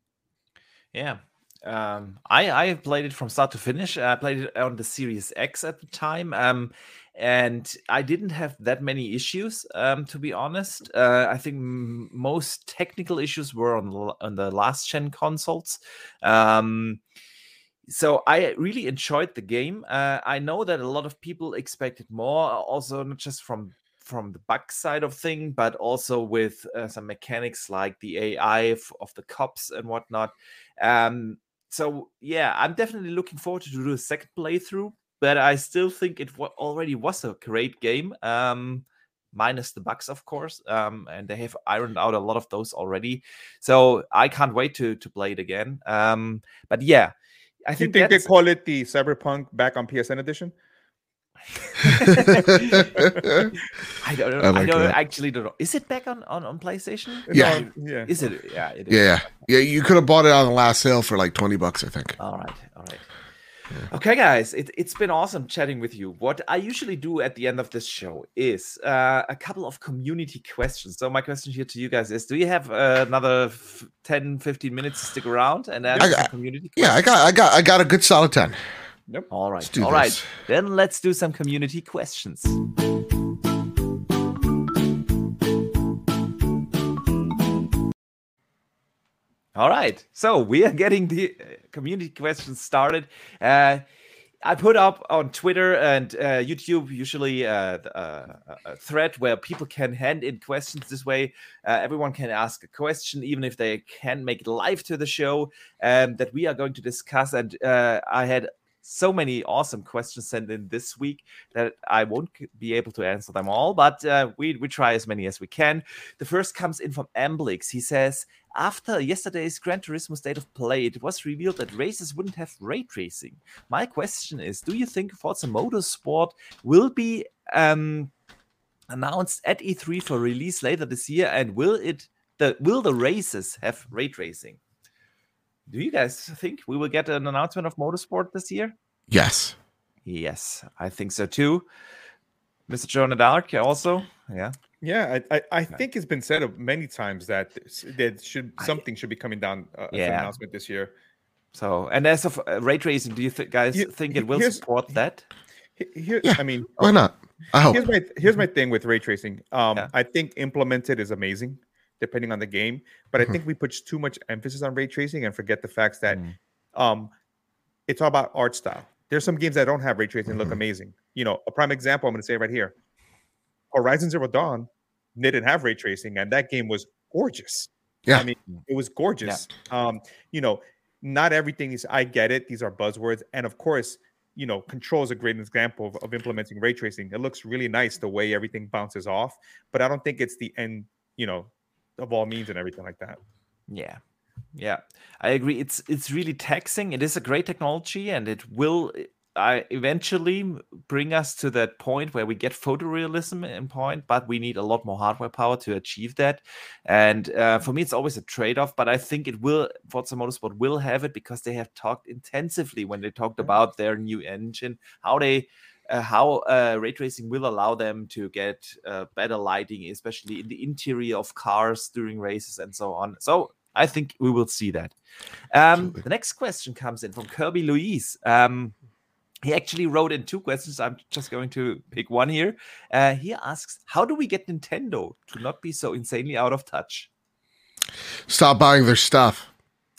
Yeah, um, I I played it from start to finish. I played it on the Series X at the time, um, and I didn't have that many issues. Um, to be honest, uh, I think m- most technical issues were on the, on the last gen consoles. Um, so I really enjoyed the game. Uh, I know that a lot of people expected more, also not just from from the bug side of thing, but also with uh, some mechanics like the AI of, of the cops and whatnot. Um, so yeah, I'm definitely looking forward to do a second playthrough. But I still think it w- already was a great game. Um, minus the bugs, of course. Um, and they have ironed out a lot of those already. So I can't wait to to play it again. Um, but yeah, I think, think they call it the Cyberpunk back on PSN edition. I don't know. I, like I don't actually don't know. Is it back on on, on PlayStation? Yeah, no, yeah. Is it? Yeah, it is. Yeah, yeah. You could have bought it on the last sale for like twenty bucks, I think. All right, all right. Yeah. Okay, guys, it, has been awesome chatting with you. What I usually do at the end of this show is uh, a couple of community questions. So, my question here to you guys is Do you have uh, another f- 10, 15 minutes to stick around and answer got, community questions? Yeah, I got, I, got, I got a good solid 10. Yep. All right. All this. right. Then let's do some community questions. All right. So we are getting the uh, community questions started. Uh, I put up on Twitter and uh, YouTube usually uh, uh, a thread where people can hand in questions. This way, uh, everyone can ask a question, even if they can't make it live to the show um, that we are going to discuss. And uh, I had so many awesome questions sent in this week that I won't be able to answer them all, but uh, we, we try as many as we can. The first comes in from Amblix. He says, after yesterday's Gran Turismo State of Play, it was revealed that races wouldn't have ray tracing. My question is, do you think Forza Motorsport will be um, announced at E3 for release later this year, and will it the will the races have ray tracing? Do you guys think we will get an announcement of Motorsport this year? Yes. Yes, I think so too. Mr. Joanna Dark also. Yeah. Yeah, I, I, I, think it's been said many times that that should something I, should be coming down uh, yeah. announcement this year. So, and as of uh, ray tracing, do you th- guys here, think it will support that? Here, yeah, I mean, why not? I hope. Here's my here's my thing with ray tracing. Um, yeah. I think implemented is amazing depending on the game. But I mm-hmm. think we put too much emphasis on ray tracing and forget the facts that mm. um, it's all about art style. There's some games that don't have ray tracing mm-hmm. look amazing. You know, a prime example I'm going to say right here: Horizon Zero Dawn didn't have ray tracing, and that game was gorgeous. Yeah, I mean, it was gorgeous. Yeah. Um, you know, not everything is. I get it; these are buzzwords, and of course, you know, Control is a great example of, of implementing ray tracing. It looks really nice the way everything bounces off, but I don't think it's the end, you know, of all means and everything like that. Yeah. Yeah, I agree. It's it's really taxing. It is a great technology, and it will I eventually bring us to that point where we get photorealism in point, but we need a lot more hardware power to achieve that. And uh, for me, it's always a trade-off. But I think it will Forza Motorsport will have it because they have talked intensively when they talked about their new engine, how they. Uh, how uh, ray tracing will allow them to get uh, better lighting, especially in the interior of cars during races and so on. So I think we will see that. Um, the next question comes in from Kirby Louise. Um, he actually wrote in two questions. I'm just going to pick one here. Uh, he asks, "How do we get Nintendo to not be so insanely out of touch?" Stop buying their stuff.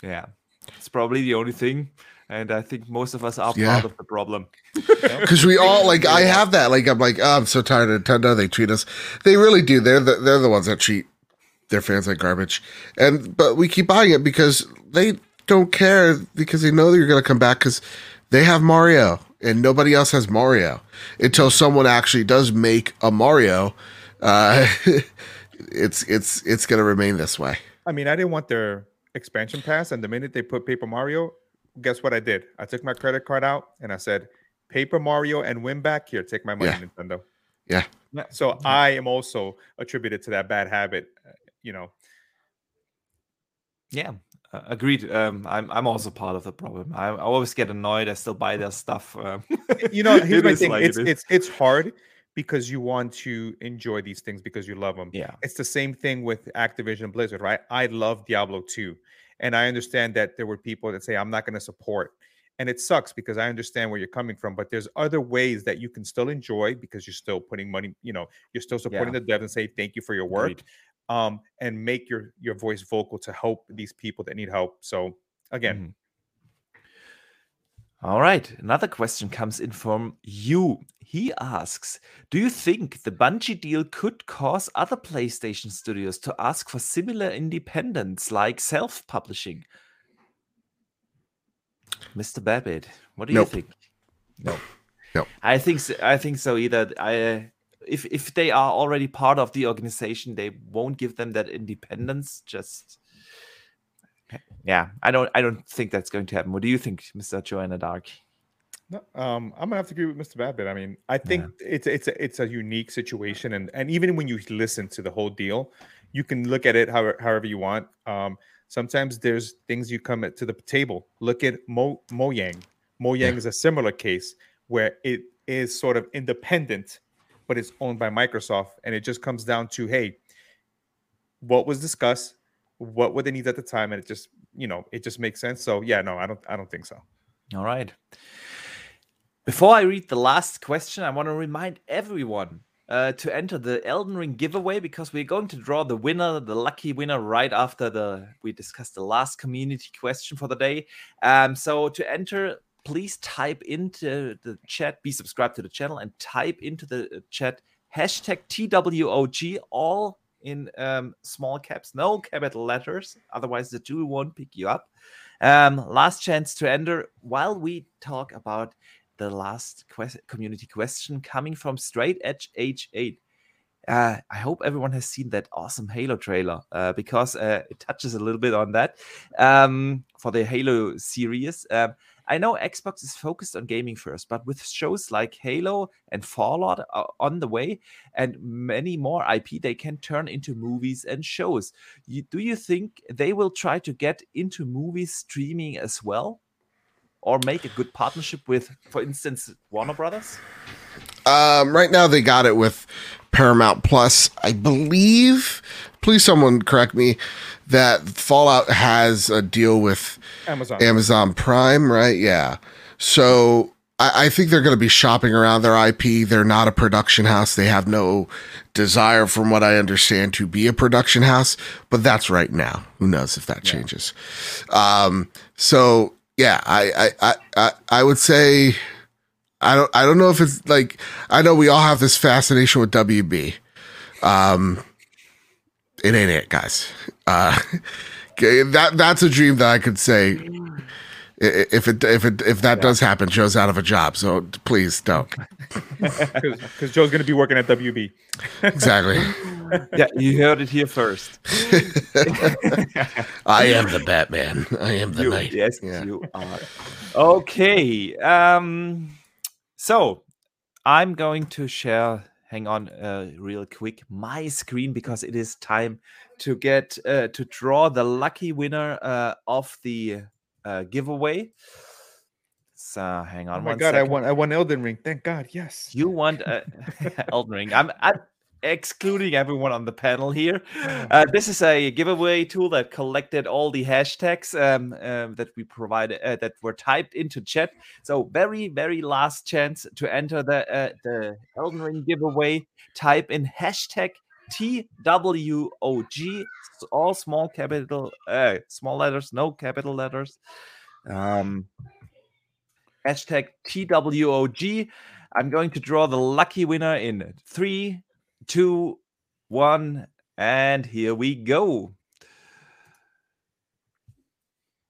Yeah, it's probably the only thing, and I think most of us are yeah. part of the problem. Because we all like, I have that. Like, I'm like, oh, I'm so tired of Nintendo. They treat us. They really do. They're the, they're the ones that treat their fans like garbage. And but we keep buying it because they don't care because they know that you're going to come back because they have Mario and nobody else has Mario until someone actually does make a Mario. Uh, it's it's it's going to remain this way. I mean, I didn't want their expansion pass, and the minute they put Paper Mario, guess what I did? I took my credit card out and I said, "Paper Mario and win back here. Take my money, yeah. Nintendo." Yeah. So I am also attributed to that bad habit. You know. Yeah, uh, agreed. Um, I'm I'm also part of the problem. I, I, always get annoyed. I still buy their stuff. Um, you know, here's my thing. Like it's it it's it's hard because you want to enjoy these things because you love them. Yeah. It's the same thing with Activision Blizzard, right? I love Diablo 2. And I understand that there were people that say I'm not going to support. And it sucks because I understand where you're coming from, but there's other ways that you can still enjoy because you're still putting money, you know, you're still supporting yeah. the devs and say thank you for your work. Um, and make your your voice vocal to help these people that need help. So again. Mm-hmm. All right. Another question comes in from you. He asks Do you think the Bungie deal could cause other PlayStation studios to ask for similar independence like self publishing? Mr. Badbit, what do nope. you think? No. No. I think so, I think so either. I if if they are already part of the organization, they won't give them that independence. Just yeah, I don't I don't think that's going to happen. What do you think, Mr. Joanna Dark? No, um, I'm gonna have to agree with Mr. Badbit. I mean, I think yeah. it's it's a, it's a unique situation, and and even when you listen to the whole deal, you can look at it however, however you want. Um, sometimes there's things you come to the table. Look at Mo Mojang. Mo Yang yeah. is a similar case where it is sort of independent but it's owned by Microsoft. And it just comes down to, hey, what was discussed? What were the needs at the time? And it just, you know, it just makes sense. So yeah, no, I don't I don't think so. All right. Before I read the last question, I want to remind everyone uh, to enter the Elden Ring giveaway because we're going to draw the winner, the lucky winner, right after the we discussed the last community question for the day. Um, so to enter, please type into the chat, be subscribed to the channel, and type into the chat hashtag TWOG, all in um, small caps, no capital letters. Otherwise, the tool won't pick you up. Um, last chance to enter while we talk about the last community question coming from Straight Edge H8. Uh, I hope everyone has seen that awesome Halo trailer uh, because uh, it touches a little bit on that um, for the Halo series. Um, I know Xbox is focused on gaming first, but with shows like Halo and Fallout on the way and many more IP, they can turn into movies and shows. You, do you think they will try to get into movie streaming as well? Or make a good partnership with, for instance, Warner Brothers? Um, right now, they got it with Paramount Plus. I believe, please someone correct me, that Fallout has a deal with Amazon, Amazon Prime, right? Yeah. So I, I think they're going to be shopping around their IP. They're not a production house. They have no desire, from what I understand, to be a production house. But that's right now. Who knows if that yeah. changes? Um, so yeah, I, I, I, I would say I don't I don't know if it's like I know we all have this fascination with WB. Um it ain't it, guys. Uh that that's a dream that I could say if it if it if that yeah. does happen, Joe's out of a job. So please don't. Because Joe's going to be working at WB. exactly. yeah, you heard it here first. I am the Batman. I am the you, knight. Yes, yeah. you are. Okay. Um. So I'm going to share. Hang on, uh, real quick, my screen because it is time to get uh, to draw the lucky winner uh, of the uh, giveaway. So hang on. Oh my god, second. I won! I won Elden Ring. Thank God. Yes. You want uh, Elden Ring? I'm, I'm excluding everyone on the panel here. Oh. Uh, this is a giveaway tool that collected all the hashtags um, um, that we provided uh, that were typed into chat. So very, very last chance to enter the uh, the Elden Ring giveaway. Type in hashtag TWOG, all small capital, uh, small letters, no capital letters. Um, hashtag TWOG. I'm going to draw the lucky winner in three, two, one, and here we go.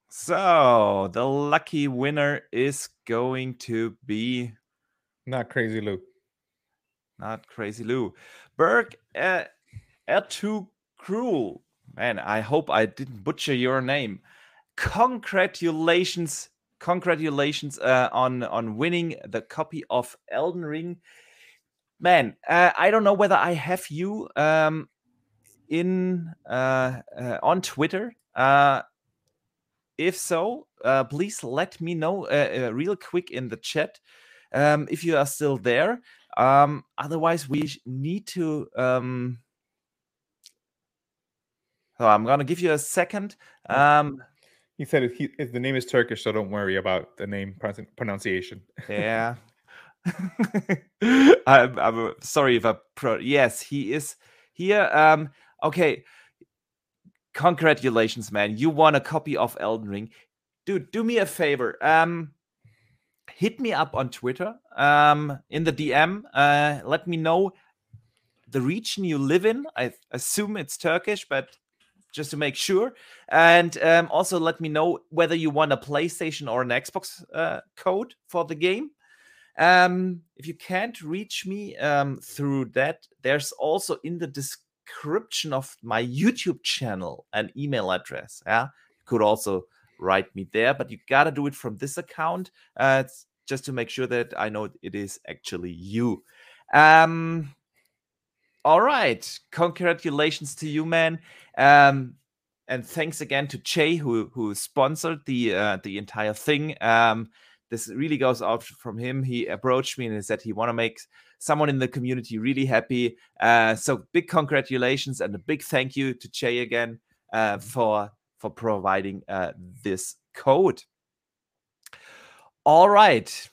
So the lucky winner is going to be not Crazy Lou. Not Crazy Lou. Berg uh, too Cruel. Man, I hope I didn't butcher your name. Congratulations, congratulations uh, on on winning the copy of Elden Ring. Man, uh, I don't know whether I have you um, in uh, uh on Twitter. Uh, if so, uh, please let me know real quick in the chat um, if you are still there. Um, otherwise, we need to. Um, so I'm gonna give you a second. Um, he said if, he, if the name is Turkish, so don't worry about the name pronunciation. yeah. I'm, I'm, sorry if I pro- yes he is here um okay congratulations man you won a copy of Elden Ring dude do me a favor um hit me up on Twitter um, in the DM. Uh, let me know the region you live in. I assume it's Turkish, but just to make sure. And um, also let me know whether you want a PlayStation or an Xbox uh, code for the game. Um, if you can't reach me um, through that, there's also in the description of my YouTube channel an email address. Yeah, you could also write me there, but you gotta do it from this account. Uh, just to make sure that I know it is actually you. Um, all right, congratulations to you, man. Um, and thanks again to Jay who who sponsored the uh, the entire thing. Um, this really goes out from him. He approached me and he said he want to make someone in the community really happy. Uh, so big congratulations and a big thank you to Jay again uh, for for providing uh, this code. All right.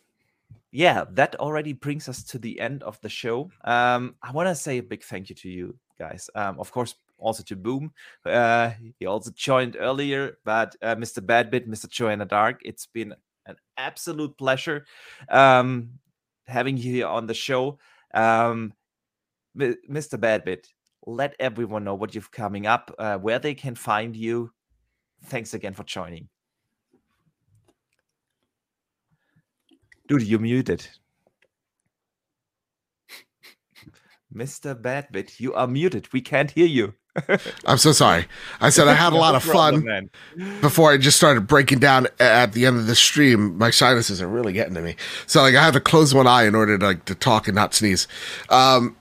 Yeah, that already brings us to the end of the show. Um, I want to say a big thank you to you guys. Um, of course, also to Boom. Uh, he also joined earlier, but uh, Mr. Badbit, Mr. Joanna Dark, it's been an absolute pleasure um, having you here on the show. Um, Mr. Badbit, let everyone know what you've coming up, uh, where they can find you. Thanks again for joining. Dude, you're muted. Mr. Badbit, you are muted. We can't hear you. I'm so sorry. I said I had a lot of fun before I just started breaking down at the end of the stream. My sinuses are really getting to me, so like I have to close one eye in order to like to talk and not sneeze. Um,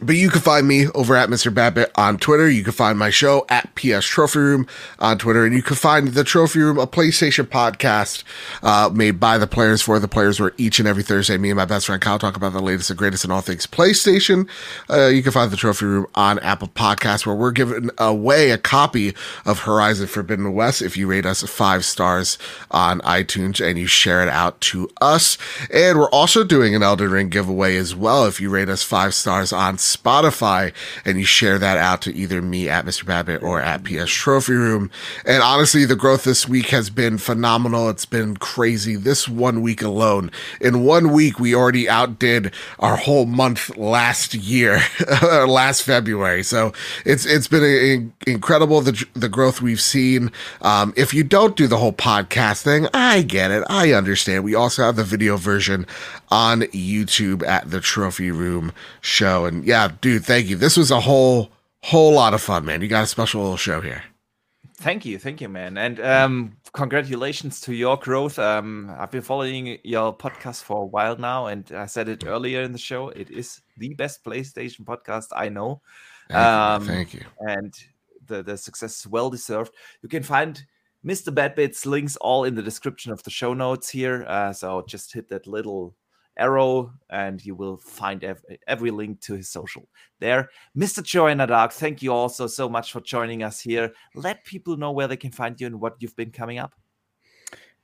but you can find me over at Mr. Badbit on Twitter. You can find my show at PS Trophy Room on Twitter. And you can find the Trophy Room, a PlayStation podcast uh, made by the players for the players, where each and every Thursday, me and my best friend Kyle talk about the latest and greatest in all things PlayStation. Uh, you can find the Trophy Room on Apple Podcasts, where we're giving away a copy of Horizon Forbidden West if you rate us five stars on iTunes and you share it out to us. And we're also doing an Elden Ring giveaway as well if you rate us five stars on Spotify and you share that out to either me at Mr. Badbit or at PS Trophy Room. And honestly, the growth this week has been phenomenal. It's been crazy. This one week alone, in one week, we already outdid our whole month last year, last February. So it's it's been a, a, incredible the the growth we've seen. Um, if you don't do the whole podcast thing, I get it. I understand. We also have the video version on YouTube at the Trophy Room Show. And yeah, dude, thank you. This was a whole whole lot of fun, man. You got a special little show here. Thank you, thank you, man, and um, congratulations to your growth. Um, I've been following your podcast for a while now, and I said it earlier in the show. It is the best PlayStation podcast I know. Thank, um, you, thank you. And the the success is well deserved. You can find Mr. Badbit's links all in the description of the show notes here. Uh, so just hit that little arrow and you will find ev- every link to his social there. Mr. Joanna Dark, thank you also so much for joining us here. Let people know where they can find you and what you've been coming up.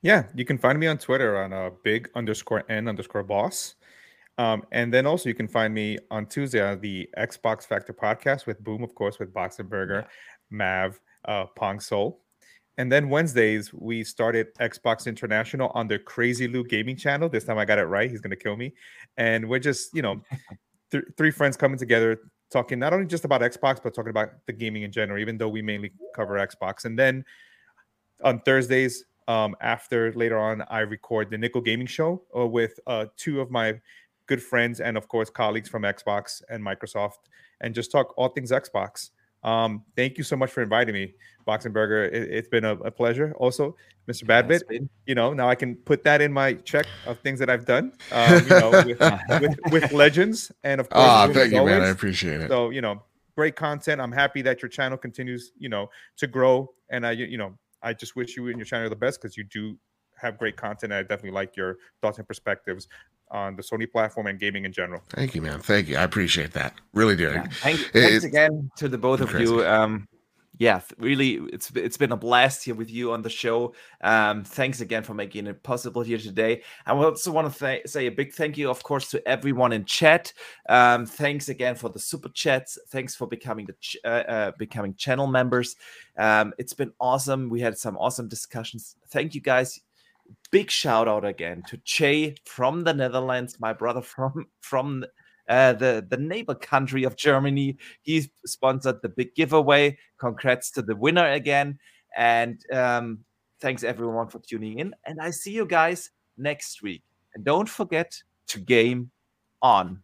Yeah, you can find me on Twitter on uh, big underscore n underscore boss. Um, and then also you can find me on Tuesday on the Xbox Factor podcast with Boom, of course, with Boxenberger. Mav, uh, Pong Soul. And then Wednesdays, we started Xbox International on the Crazy Lou Gaming channel. This time I got it right. He's going to kill me. And we're just, you know, th- three friends coming together, talking not only just about Xbox, but talking about the gaming in general, even though we mainly cover Xbox. And then on Thursdays, um, after later on, I record the Nickel Gaming Show uh, with uh, two of my good friends and, of course, colleagues from Xbox and Microsoft and just talk all things Xbox. Um, thank you so much for inviting me, Boxenberger. It, has been a, a, pleasure. Also, Mr. Badbit, you know, now I can put that in my check of things that I've done, um, you know, with, with, with, legends and of course. Oh, thank you, always. man. I appreciate it. So, you know, great content. I'm happy that your channel continues, you know, to grow. And I, you know, I just wish you and your channel the best because you do have great content. I definitely like your thoughts and perspectives on the Sony platform and gaming in general. Thank you, man. Thank you. I appreciate that. Really do. Yeah. Thank, it, thanks again to the both of crazy. you. Um, yeah, really, it's it's been a blast here with you on the show. Um, thanks again for making it possible here today. I also want to th- say a big thank you, of course, to everyone in chat. Um, thanks again for the super chats. Thanks for becoming the ch- uh, uh, becoming channel members. Um, it's been awesome. We had some awesome discussions. Thank you guys big shout out again to Jay from the Netherlands, my brother from from uh, the the neighbor country of Germany. He sponsored the big giveaway. Congrats to the winner again, and um, thanks everyone for tuning in. And I see you guys next week. And don't forget to game on.